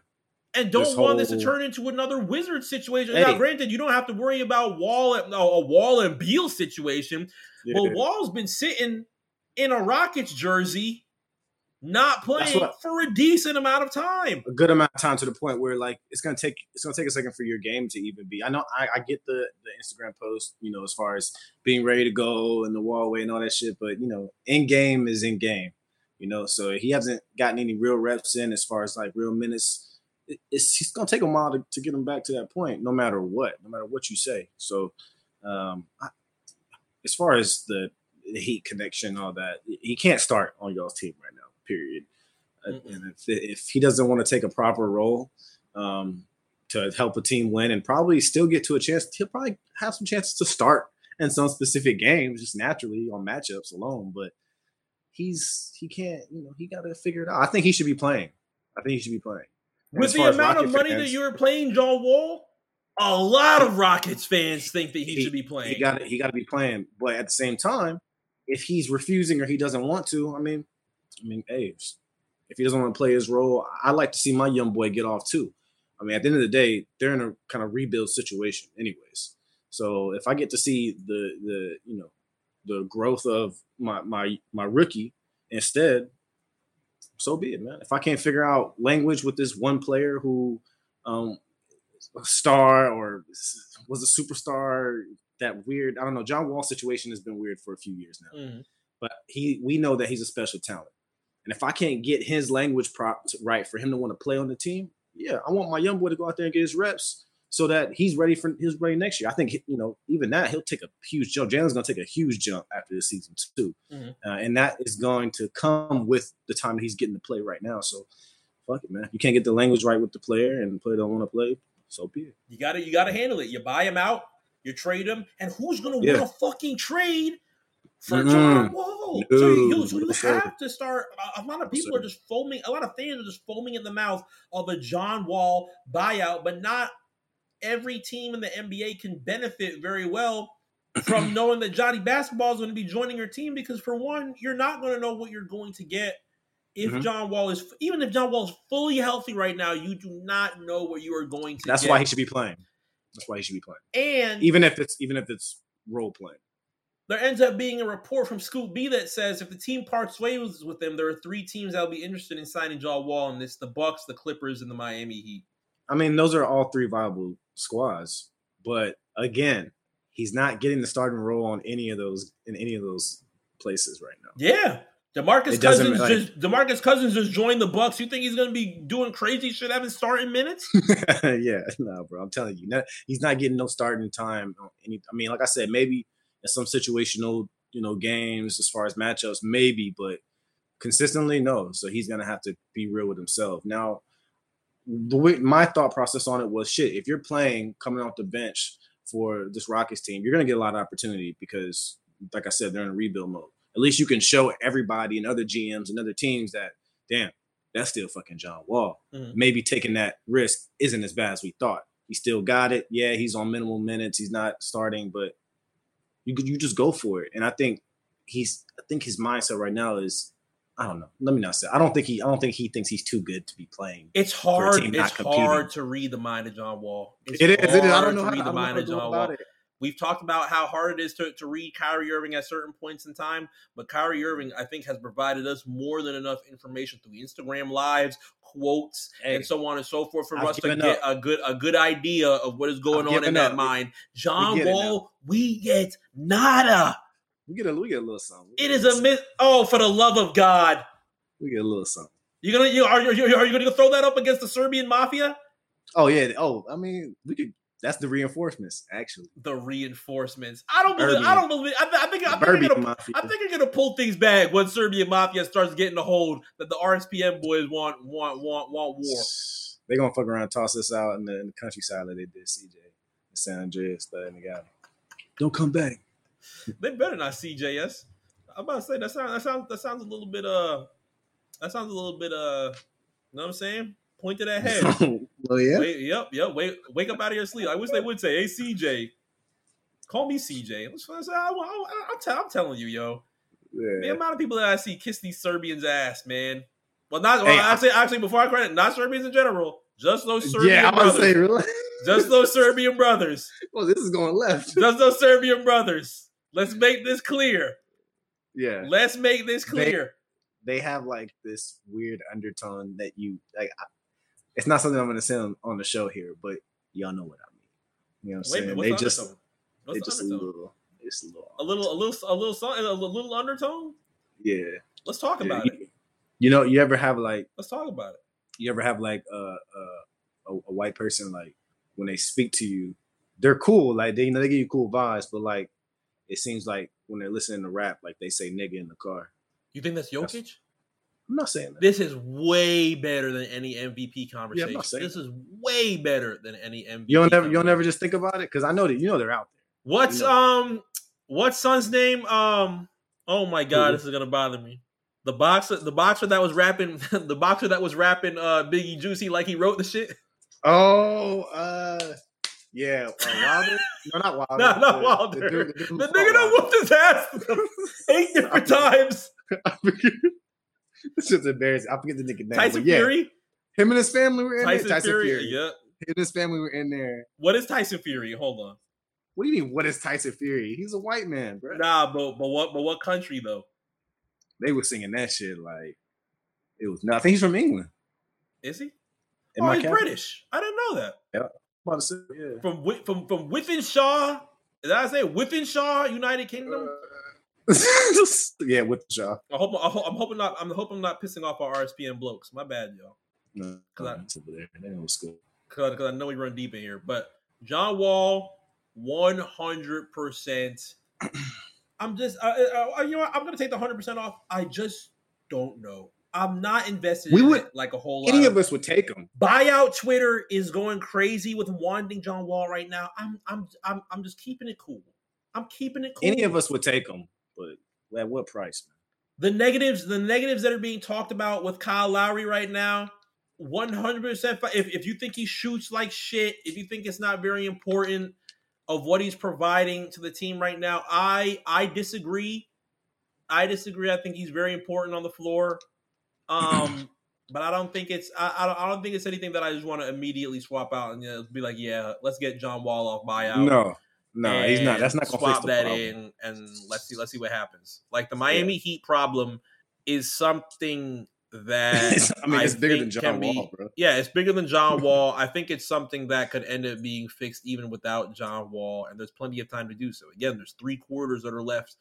and don't this want whole... this to turn into another wizard situation. Hey. Now, granted, you don't have to worry about Wall uh, a Wall and Beal situation, yeah. but Wall's been sitting in a Rockets jersey, not playing what, for a decent amount of time, a good amount of time to the point where like it's gonna take it's gonna take a second for your game to even be. I know I, I get the the Instagram post, you know, as far as being ready to go and the wall way and all that shit, but you know, in game is in game. You know, so he hasn't gotten any real reps in as far as like real minutes it's, it's going to take a while to, to, get him back to that point, no matter what, no matter what you say. So, um, I, as far as the, the Heat connection, all that, he can't start on y'all's team right now. Period. Mm-hmm. And if, if, he doesn't want to take a proper role um, to help a team win and probably still get to a chance, he'll probably have some chances to start in some specific games, just naturally on matchups alone. But he's he can't, you know, he got to figure it out. I think he should be playing. I think he should be playing. With the amount of money fans, that you were playing John Wall, a lot of Rockets fans think that he, he should be playing. He got he got to be playing, but at the same time, if he's refusing or he doesn't want to, I mean, I mean, hey, if he doesn't want to play his role, I like to see my young boy get off too. I mean, at the end of the day, they're in a kind of rebuild situation, anyways. So if I get to see the the you know the growth of my my my rookie instead, so be it, man. If I can't figure out language with this one player who um a star or was a superstar, that weird, I don't know, John Wall situation has been weird for a few years now. Mm-hmm. But he we know that he's a special talent. And if I can't get his language prop right for him to want to play on the team, yeah, I want my young boy to go out there and get his reps so that he's ready for he's ready next year. I think you know even that he'll take a huge jump. Jalen's going to take a huge jump after this season too, mm-hmm. uh, and that is going to come with the time that he's getting to play right now. So fuck it, man. You can't get the language right with the player, and the player don't want to play. So be it. You got to you got to handle it. You buy him out, you trade him, and who's going to yeah. win a fucking trade? For mm-hmm. John Wall, no, so you, so you have to start. A lot of people are just foaming. A lot of fans are just foaming in the mouth of a John Wall buyout, but not every team in the NBA can benefit very well from knowing that Johnny Basketball is going to be joining your team because for one, you're not going to know what you're going to get if mm-hmm. John Wall is even if John Wall is fully healthy right now, you do not know what you are going to. That's get. why he should be playing. That's why he should be playing. And even if it's even if it's role playing. There ends up being a report from Scoop B that says if the team parts ways with them, there are three teams that will be interested in signing John Wall, and it's the Bucks, the Clippers, and the Miami Heat. I mean, those are all three viable squads. But again, he's not getting the starting role on any of those in any of those places right now. Yeah. Demarcus Cousins like, just Demarcus Cousins just joined the Bucks. You think he's going to be doing crazy shit having starting minutes? yeah, no, bro. I'm telling you, not, he's not getting no starting time. Any, I mean, like I said, maybe in some situational, you know, games as far as matchups, maybe, but consistently, no. So he's going to have to be real with himself. Now, the way my thought process on it was shit. If you're playing coming off the bench for this Rockets team, you're gonna get a lot of opportunity because, like I said, they're in rebuild mode. At least you can show everybody and other GMs and other teams that, damn, that's still fucking John Wall. Mm-hmm. Maybe taking that risk isn't as bad as we thought. He still got it. Yeah, he's on minimal minutes. He's not starting, but you you just go for it. And I think he's I think his mindset right now is I don't know. Let me not say. I don't think he. I don't think he thinks he's too good to be playing. It's hard. It's hard to read the mind of John Wall. It's it is. It is. I don't know how to read the mind of John Wall. It. We've talked about how hard it is to, to read Kyrie Irving at certain points in time, but Kyrie Irving, I think, has provided us more than enough information through Instagram lives, quotes, hey, and so on and so forth for I've us to get up. a good a good idea of what is going I've on in up. that mind. John Wall, we get nada. We get a we get a little something. It is a myth. Oh, for the love of God! We get a little something. You gonna you are you are you gonna throw that up against the Serbian mafia? Oh yeah. Oh, I mean, we could. That's the reinforcements, actually. The reinforcements. I don't believe. I don't believe. I, I think. I think, you're gonna, I think you're gonna pull things back when Serbian mafia starts getting a hold that the RSPN boys want want want want war. They gonna fuck around, toss us out in the, in the countryside like they did CJ in San Andreas, the guy. Don't come back they better not CJS. I'm about to say that sounds that sounds that sounds a little bit uh that sounds a little bit uh you know what I'm saying? Point to that head. well, yeah. Wait, yep, yep. Wake, wake up out of your sleep. I wish they would say, "Hey, CJ, call me CJ." I, am telling you, yo. Yeah. The amount of people that I see kiss these Serbians' ass, man. Well, not well, hey, actually, actually, before I credit, not Serbians in general, just those Serbian yeah, brothers. Say, really? just those Serbian brothers. Well, this is going left. Just those Serbian brothers. Let's make this clear. Yeah. Let's make this clear. They, they have like this weird undertone that you like. It's not something I'm going to say on, on, the show here, but y'all know what I mean. You know what I'm saying? They just, they just a little, it's a little, a little, a little, a little, song, a little undertone. Yeah. Let's talk about yeah, it. You know, you ever have like? Let's talk about it. You ever have like a, a, a white person like when they speak to you, they're cool. Like they, you know, they give you cool vibes, but like it seems like when they're listening to rap, like they say nigga in the car. You think that's Jokic? That's, I'm not saying that. This is way better than any MVP conversation. Yeah, this that. is way better than any MVP. You don't never, you don't never just think about it because I know that you know they're out there. What's you know. um, what's son's name? Um, oh my god, Ooh. this is gonna bother me. The boxer, the boxer that was rapping, the boxer that was rapping, uh, Biggie Juicy like he wrote the shit. Oh, uh, yeah, uh, Wilder. No, not Wilder. no, not Wilder. The, the, the, the nigga whooped his ass eight different times. this is embarrassing. I forget the nigga name. Tyson yeah, Fury. Him and his family were in Tyson there. Tyson Fury. Fury. Yeah. Him and his family were in there. What is Tyson Fury? Hold on. What do you mean? What is Tyson Fury? He's a white man, bro. Nah, but but what but what country though? They were singing that shit like it was nothing. He's from England. Is he? In oh, he's British. I didn't know that. Yeah. Say, yeah. From from from Wythenshawe, did I say Wythenshawe, United Kingdom? Uh, yeah, Wythenshawe. I hope, I hope I'm hoping not. I'm hoping I'm not pissing off our RSPN blokes. My bad, y'all. No, because I, over there. That was good. Because I know we run deep in here, but John Wall, one hundred percent. I'm just, uh, uh, you know, what? I'm gonna take the hundred percent off. I just don't know. I'm not invested. We in would like a whole. Lot. Any of us would take him. Buyout Twitter is going crazy with wanting John Wall right now. I'm, I'm, I'm, I'm just keeping it cool. I'm keeping it cool. Any of us would take him, but at what price, man? The negatives, the negatives that are being talked about with Kyle Lowry right now, 100%. If, if you think he shoots like shit, if you think it's not very important of what he's providing to the team right now, I I disagree. I disagree. I think he's very important on the floor. Um, but I don't think it's I, I don't, I don't think it's anything that I just want to immediately swap out and you know, be like, yeah, let's get John Wall off buyout. No, no, he's not. That's not going to swap that problem. in and let's see let's see what happens. Like the Miami yeah. Heat problem is something that I mean, it's bigger than John be, Wall, bro. Yeah, it's bigger than John Wall. I think it's something that could end up being fixed even without John Wall, and there's plenty of time to do so. Again, there's three quarters that are left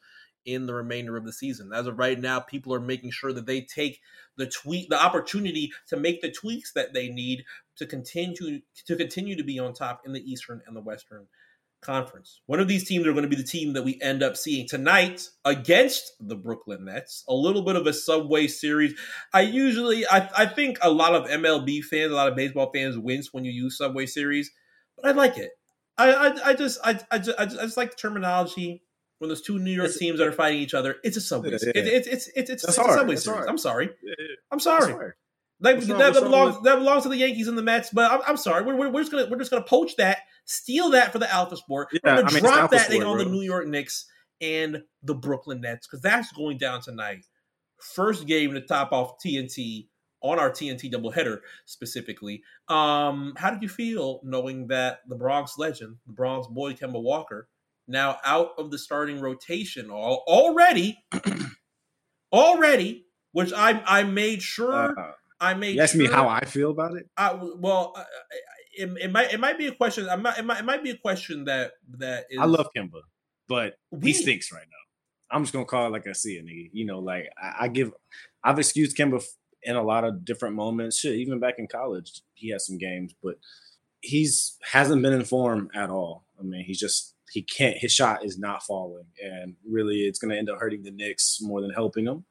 in the remainder of the season. As of right now, people are making sure that they take the tweet, the opportunity to make the tweaks that they need to continue to continue to be on top in the Eastern and the Western Conference. One of these teams are going to be the team that we end up seeing tonight against the Brooklyn Nets. A little bit of a subway series. I usually, I, I think a lot of MLB fans, a lot of baseball fans wince when you use subway series, but I like it. I, I, I just, I, I just, I just, I just like the terminology when there's two New York it's, teams that are fighting each other. It's a subway. It, it's it's it's it's, it's a subway series. Hard. I'm sorry. Yeah, I'm sorry. Like, that, that belongs that belongs to the Yankees and the Mets, but I'm, I'm sorry. We're, we're, we're, just gonna we're just gonna poach that, steal that for the Alpha Sport. Yeah, we're gonna I mean, drop that thing on the New York Knicks and the Brooklyn Nets because that's going down tonight. First game to top off TNT on our TNT doubleheader specifically. Um, how did you feel knowing that the Bronx legend, the Bronx boy Kemba Walker, now out of the starting rotation already, already, which I I made sure uh, I made. You ask sure, me how I feel about it. I well, it, it might it might be a question. I'm it might it might be a question that that is. I love Kemba, but we, he stinks right now. I'm just gonna call it like I see it, nigga. You know, like I, I give, I've excused Kemba in a lot of different moments. Shit, even back in college, he has some games, but he's hasn't been in form at all. I mean, he's just he can't. His shot is not falling, and really, it's going to end up hurting the Knicks more than helping them.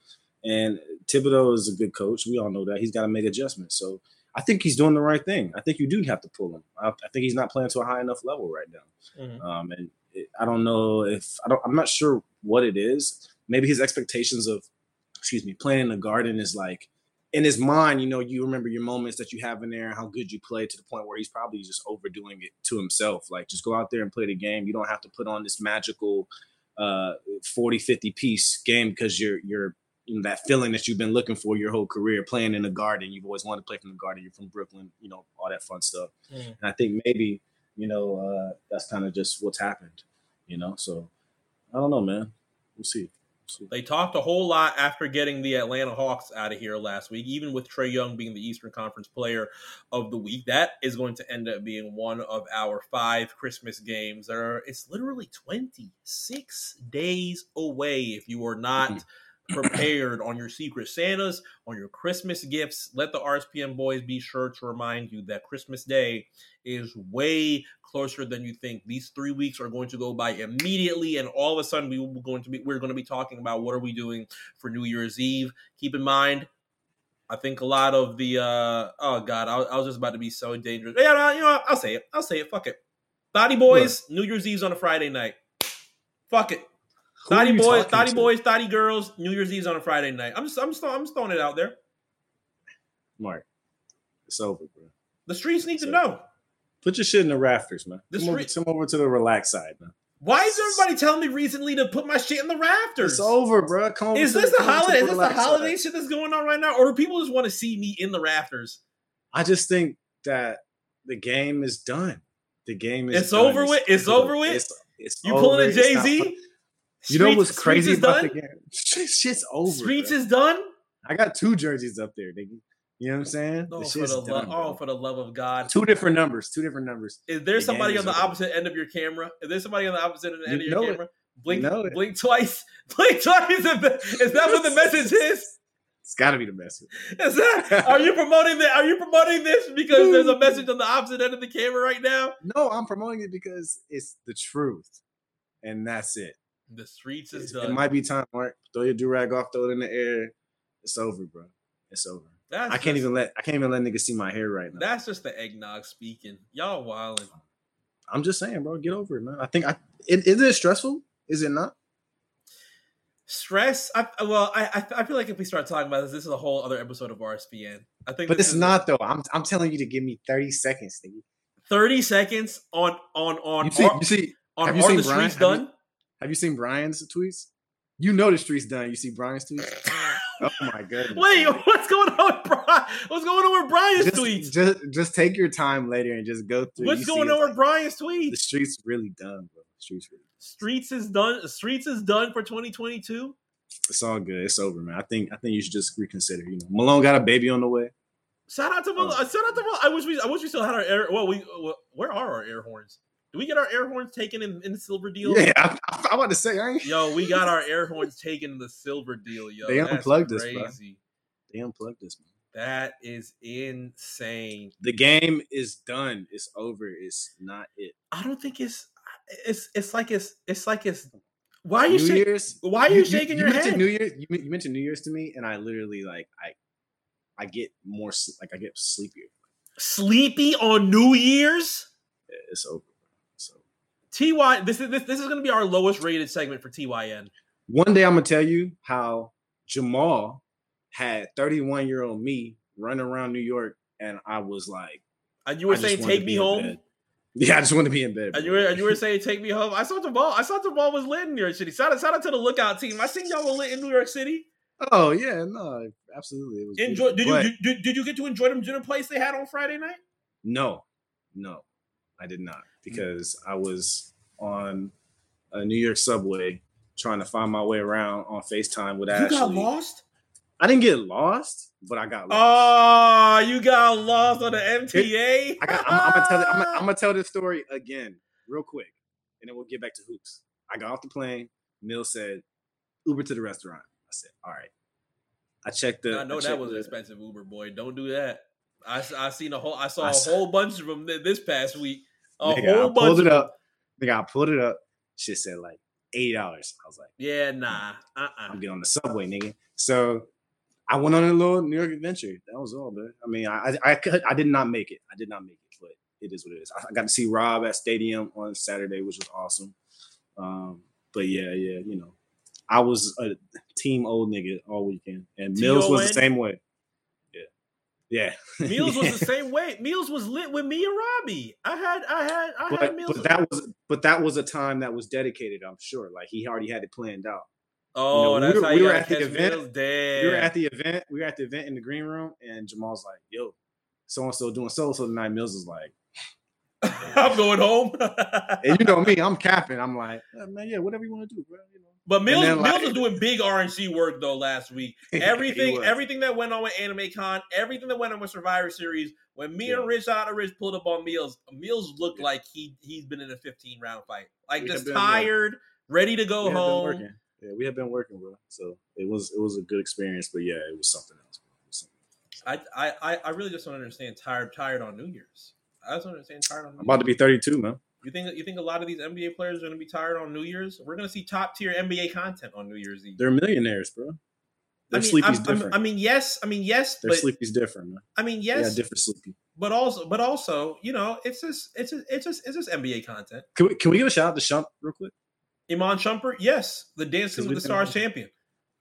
And Thibodeau is a good coach. We all know that he's got to make adjustments. So I think he's doing the right thing. I think you do have to pull him. I, I think he's not playing to a high enough level right now. Mm-hmm. Um, and it, I don't know if I don't. I'm not sure what it is. Maybe his expectations of, excuse me, playing in the Garden is like in his mind. You know, you remember your moments that you have in there, how good you play to the point where he's probably just overdoing it to himself. Like just go out there and play the game. You don't have to put on this magical uh 40 50 piece game because you're you're you know, that feeling that you've been looking for your whole career, playing in the garden. You've always wanted to play from the garden. You're from Brooklyn, you know, all that fun stuff. Mm. And I think maybe, you know, uh, that's kind of just what's happened, you know. So I don't know, man. We'll see. They talked a whole lot after getting the Atlanta Hawks out of here last week, even with Trae Young being the Eastern Conference Player of the Week. That is going to end up being one of our five Christmas games. There, are, it's literally 26 days away. If you are not mm-hmm prepared on your secret Santas, on your Christmas gifts. Let the RSPN boys be sure to remind you that Christmas Day is way closer than you think. These three weeks are going to go by immediately, and all of a sudden we will going to be we're going to be talking about what are we doing for New Year's Eve. Keep in mind, I think a lot of the uh oh god, I, I was just about to be so dangerous. Yeah, you know, I'll say it. I'll say it. Fuck it. Body boys? New Year's Eve's on a Friday night. Fuck it. Thotty boys, thotty boys, thotty girls. New Year's Eve's on a Friday night. I'm just, I'm just, I'm just throwing it out there. Mark, it's over, bro. The streets need to know. Put your shit in the rafters, man. The come, street- over, come over to the relaxed side, man. Why is everybody telling me recently to put my shit in the rafters? It's over, bro. Come is this the, the holiday? Is this the holiday side. shit that's going on right now, or do people just want to see me in the rafters? I just think that the game is done. The game is. It's done. over with. It's, it's over with. It's, it's you pulling a Jay Z? You know what's crazy about done? the game? Shit's over. Streets bro. is done. I got two jerseys up there, nigga. You know what I'm saying? Oh, for the done, lo- oh, for the love of God! Two different numbers. Two different numbers. Is there the somebody on the over. opposite end of your camera? Is there somebody on the opposite end you of your camera? It. Blink, blink twice. Blink twice. Is that what the message is? It's got to be the message. Is that, are you promoting that? Are you promoting this because there's a message on the opposite end of the camera right now? No, I'm promoting it because it's the truth, and that's it. The streets is done. It might be time, Mark. Throw your do rag off, throw it in the air. It's over, bro. It's over. That's I can't just- even let I can't even let niggas see my hair right now. That's just the eggnog speaking. Y'all wildin'. I'm just saying, bro. Get over it, man. I think I it, is it stressful? Is it not? Stress. I, well, I, I feel like if we start talking about this, this is a whole other episode of RSPN. I think, But it's is not though. I'm I'm telling you to give me 30 seconds, nigga. Thirty seconds on on on You see, you see, on have you seen the Brian? streets Have you- done. Have you seen Brian's tweets? You know the streets done. You see Brian's tweets? Oh my goodness. Wait, what's going on with Brian? What's going on with Brian's just, tweets? just just take your time later and just go through. What's You going on with like, Brian's tweets? The streets really done, bro. The streets really. Streets is done. Streets is done for 2022. It's all good. It's over, man. I think I think you should just reconsider. You know, Malone got a baby on the way. Shout out to Malone. Oh. shout out to Malone. I wish we I wish we still had our air. Well, we well, where are our air horns? Do we get our air horns taken in, in the silver deal? Yeah, I, I, I'm about to say, I ain't. Yo, we got our air horns taken in the silver deal. Yo, They That's unplugged us, bro. crazy. They unplugged this, man. That is insane. The game is done. It's over. It's not it. I don't think it's it's it's like it's it's like it's. Why are you New shaking? Year's. Why are you shaking your mentioned head? New Year's. You, you mentioned New Year's to me, and I literally like I, I get more like I get sleepier. Sleepy on New Year's. Yeah, It's over. Ty, this is this, this is going to be our lowest rated segment for TYN. one day I'm gonna tell you how Jamal had 31 year old me running around New York, and I was like, And you were I saying, "Take me home." Yeah, I just want to be in bed. And you were and you were saying, "Take me home." I saw Jamal. I saw Jamal was lit in New York City. Shout out, shout out to the lookout team. I seen y'all were lit in New York City. Oh yeah, no, absolutely. It was Enjoy. beautiful. Did you But did, did, did you get to enjoy them dinner place they had on Friday night? No, no, I did not mm. because I was on a New York subway trying to find my way around on Facetime with You Ashley. got lost. I didn't get lost, but I got lost. Oh, you got lost on the MTA. I got, I'm, I'm gonna tell. I'm, gonna- I'm gonna tell this story again, real quick, and then we'll get back to hoops. I got off the plane. Mill said, "Uber to the restaurant." I said, "All right." I checked the. I know that was an expensive Uber boy. Don't do that. I I seen a whole. I saw I a saw- whole bunch of them this past week. A Nigga, whole I bunch. pulled of it them. up. Nigga, I pulled it up. Shit said like eighty dollars. I was like, Yeah, nah. Uh. uh I'm getting on the subway, nigga. So I went on a little New York adventure. That was all, man. I mean, I I, I, could, I did not make it. I did not make it, but it is what it is. I, I got to see Rob at Stadium on Saturday, which was awesome. Um, but yeah, yeah, you know, I was a team old nigga all weekend, and Mills was the same way. Yeah, yeah. Meals was the same way. Meals was lit with me and Robbie. I had, I had, I had But, meals. but that was but that was a time that was dedicated. I'm sure, like he already had it planned out. oh, we that's were- how we were at the event. We were at the event. We were at the event in the green room, and Jamal's like, "Yo, so and so doing so and so tonight." Mills is like, I'm going home. and you know me, I'm capping. I'm like, "Yeah, man, yeah, whatever you want to do, bro. You know. But Mills, then, like- Mills was doing big RNC work though last week. Everything, everything that went on with Anime Con, everything that went on with Survivor Series. When me and Rich out of Rich pulled up on Mills, Mills looked Yeah. like he he's been in a 15 round fight, like We just yeah. tired, ready to go We home. Yeah, we have been working, bro. So it was it was a good experience, but yeah, it was something else. Was something else. I, I, I- really just don't understand tired, tired on New Year's. I just don't understand tired on. New I'm about to be 32, man. You think you think a lot of these NBA players are going to be tired on New Year's? We're going to see top tier NBA content on New Year's Eve. They're millionaires, bro. Their I mean, sleepy's I'm- different. I mean, yes. I mean, yes. Their But sleepy's different, man. I mean, Yeah, yes. different sleepy. but also, but also, you know, it's just, it's just, it's just, it's just NBA content. Can we can we give a shout out to Shump real quick? Iman Shumpert, yes, the Dancing with the Stars champion.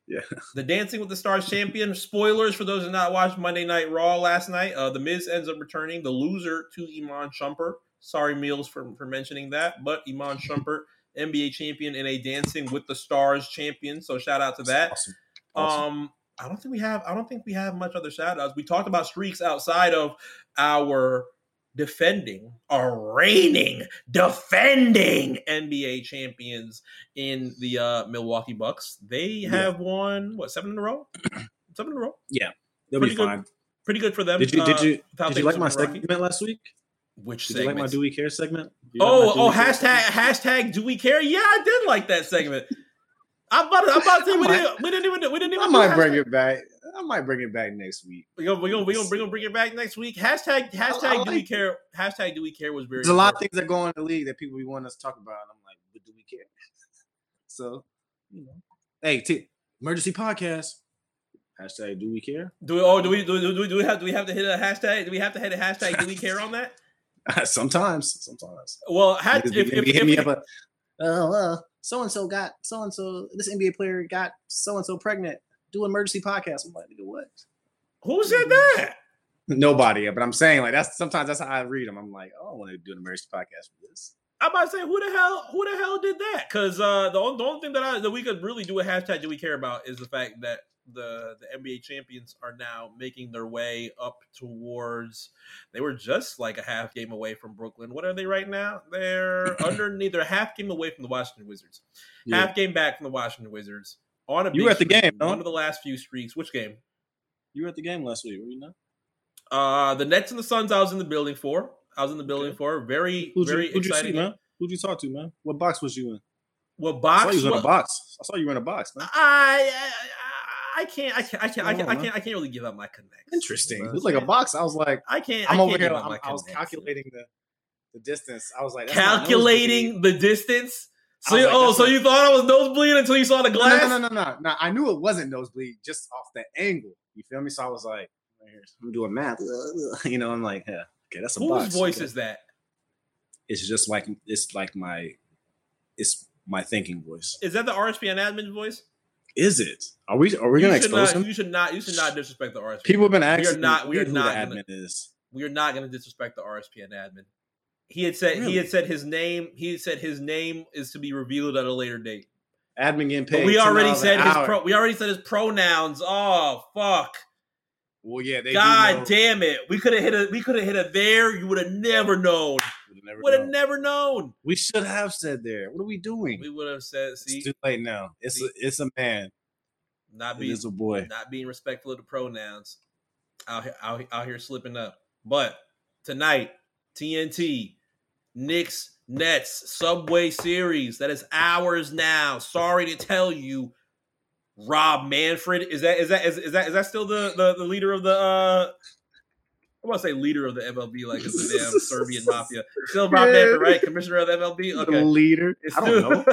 Yeah. The Dancing with the Stars champion. Spoilers for those who not watched Monday Night Raw last night. Uh, the Miz ends up returning the loser to Iman Shumpert. Sorry, Meals, for, for mentioning that. But Iman Shumpert, NBA champion and a Dancing with the Stars champion. So shout out to that. Awesome. Awesome. Um, I don't think we have. I don't think we have much other shout outs. We talked about streaks outside of our defending, our reigning, defending NBA champions in the uh, Milwaukee Bucks. They Yeah. have won what seven in a row? seven in a row. Yeah, they'll pretty be good fine. Pretty good for them. Did you did uh, you without did you like my segment last week? Which Did you like my? Do We Care segment? Like Oh, oh, hashtag segment? hashtag Do we care? Yeah, I did like that segment. I'm about to, I'm about to say we, didn't, we didn't even we didn't even. I might bring it back. I might bring it back next week. We gonna we gonna we gonna bring, gonna bring it back next week. Hashtag hashtag I, I do we care? Hashtag do we care was very. There's a lot of things that go on in the league that people want us to talk about, and I'm like, but do we care? so, you know, hey, t- emergency podcast. Hashtag do we care? Do we oh do we do, do, do we have do we have to hit a hashtag? Do we have to hit a hashtag do we care on that? sometimes, sometimes. Well, had, if, if, if, hit me up a, oh, uh, so and so got so and so. This NBA player got so and so pregnant. Do an emergency podcast. I'm like, what? Who said that? Nobody. But I'm saying like that's sometimes that's how I read them. I'm like, oh, I want to do an emergency podcast for this. I'm about to say, who the hell, who the hell did that? Because uh, the, only, the only thing that I that we could really do a hashtag that we care about is the fact that the the NBA champions are now making their way up towards. They were just like a half game away from Brooklyn. What are they right now? They're underneath. They're half game away from the Washington Wizards. Yeah. Half game back from the Washington Wizards. On a you were at the streak, game. No? One of the last few streaks. Which game? You were at the game last week. Were you not? Uh, the Nets and the Suns. I was in the building for. I was in the building okay. for. Very, who'd very you, who'd exciting. You see, man? Who'd you talk to, man? What box was you in? What box? I saw you was in a box. I saw you were in a box, man. I, I I can't, I can't, I can't, I can't, I can't, I can't really give up my connect. Interesting. It was like a box. I was like, I can't. I'm I over here. i was calculating the the distance. I was like, calculating the distance. So, you, like, oh, so you thought I was nosebleed until you saw the glass? No, no, no, no, no, no. I knew it wasn't nosebleed just off the angle. You feel me? So I was like, I'm doing math. You know, I'm like, yeah, okay, that's a box. Whose box. voice okay. is that? It's just like it's like my, it's my thinking voice. Is that the RSPN admin voice? Is it? Are we are we going to expose not, him? You should not. You should not disrespect the RSPN. People have been asking. We are not. We are not. Gonna, admin is. We are not going to disrespect the RSPN admin. He had said really? he had said his name. He had said his name is to be revealed at a later date. Admin getting paid. But we already said his pro, we already said his pronouns. Oh fuck. Well, yeah. God damn it. We could have hit a. We could have hit a there. You would have never known. Would have never known. We should have said there. What are we doing? We would have said. See, it's too late now. It's see, a, it's a man. Not being a boy. Not being respectful of the pronouns. Out here, out, out here slipping up. But tonight, TNT, Knicks, Nets, Subway Series. That is ours now. Sorry to tell you, Rob Manfred. Is that is that is, is that is that still the, the, the leader of the uh want to say leader of the MLB, like it's the damn Serbian mafia. Still Rob Manfred, right? Commissioner of the MLB. Okay, the leader. It's I don't know.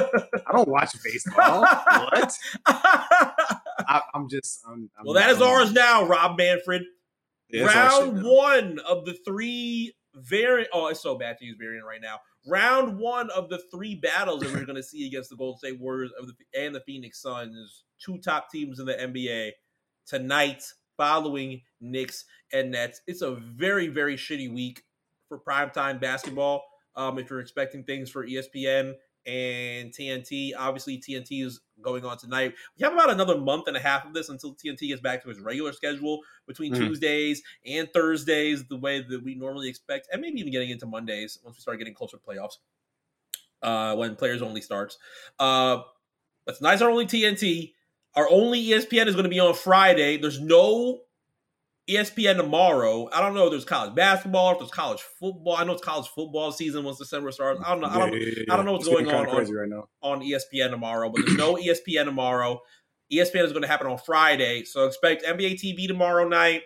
I don't watch baseball. what? I, am just. I'm, I'm well, that is ours now, Rob Manfred. Yeah, Round one of the three variant. Oh, it's so bad to use variant right now. Round one of the three battles that we're going to see against the Golden State Warriors of the, and the Phoenix Suns, two top teams in the NBA tonight following Knicks and Nets. It's a very, very shitty week for primetime basketball. Um, if you're expecting things for ESPN and TNT, obviously TNT is going on tonight. We have about another month and a half of this until TNT gets back to its regular schedule between mm. Tuesdays and Thursdays, the way that we normally expect, and maybe even getting into Mondays once we start getting closer to playoffs. Uh, when players only starts. Uh, but tonight's our only TNT. Our only ESPN is going to be on Friday. There's no ESPN tomorrow. I don't know if there's college basketball, if there's college football. I know it's college football season once December starts. I don't know. I don't. Yeah, yeah, yeah. I don't know what's it's going on on, right on ESPN tomorrow, but there's no ESPN tomorrow. ESPN is going to happen on Friday, so expect NBA TV tomorrow night,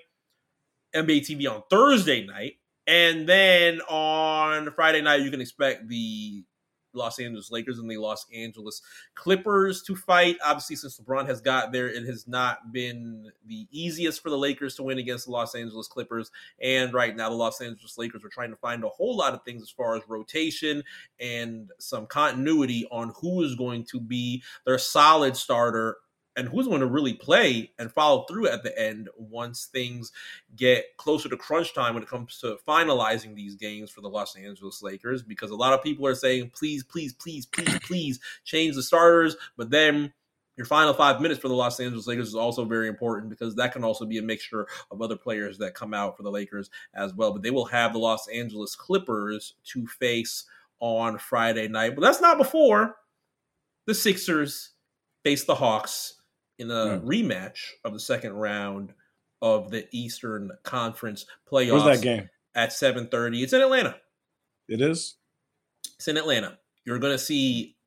NBA TV on Thursday night, and then on Friday night you can expect the Los Angeles Lakers and the Los Angeles Clippers to fight. Obviously, since LeBron has got there, it has not been the easiest for the Lakers to win against the Los Angeles Clippers. And right now, the Los Angeles Lakers are trying to find a whole lot of things as far as rotation and some continuity on who is going to be their solid starter and who's going to really play and follow through at the end once things get closer to crunch time when it comes to finalizing these games for the Los Angeles Lakers because a lot of people are saying please please please please please change the starters but then your final five minutes for the Los Angeles Lakers is also very important because that can also be a mixture of other players that come out for the Lakers as well. But they will have the Los Angeles Clippers to face on Friday night. But that's not before the Sixers face the Hawks in a mm. rematch of the second round of the Eastern Conference playoffs. Where's that game? At 7:30. It's in Atlanta. It is. It's in Atlanta. You're going to see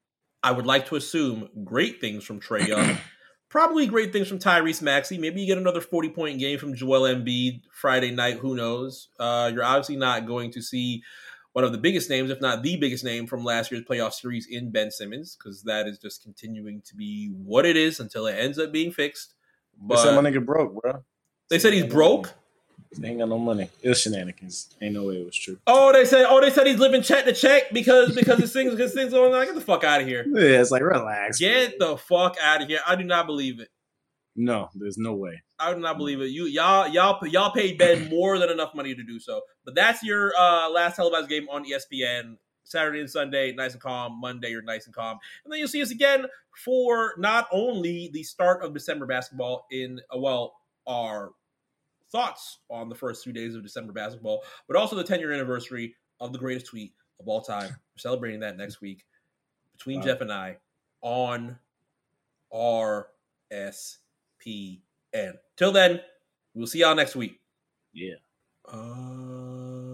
I would like to assume great things from Trae Young. Probably great things from Tyrese Maxey. Maybe you get another 40 point game from Joel Embiid Friday night. Who knows? Uh, you're obviously not going to see one of the biggest names, if not the biggest name from last year's playoff series in Ben Simmons, because that is just continuing to be what it is until it ends up being fixed. But they said my nigga broke, bro. They said he's broke. They ain't got no money. It was shenanigans. Ain't no way it was true. Oh, they said. Oh, they said he's living check to check because because his things his things going on. Get the fuck out of here. Yeah, it's like relax. Get bro. the fuck out of here. I do not believe it. No, there's no way. I do not believe it. You y'all y'all y'all paid Ben more than enough money to do so. But that's your uh, last televised game on ESPN. Saturday and Sunday, nice and calm. Monday, you're nice and calm, and then you'll see us again for not only the start of December basketball in uh, well our thoughts on the first three days of December basketball, but also the 10 year anniversary of the greatest tweet of all time. We're celebrating that next week between wow. Jeff and I on RSPN. Till then, we'll see y'all next week. Yeah. Uh...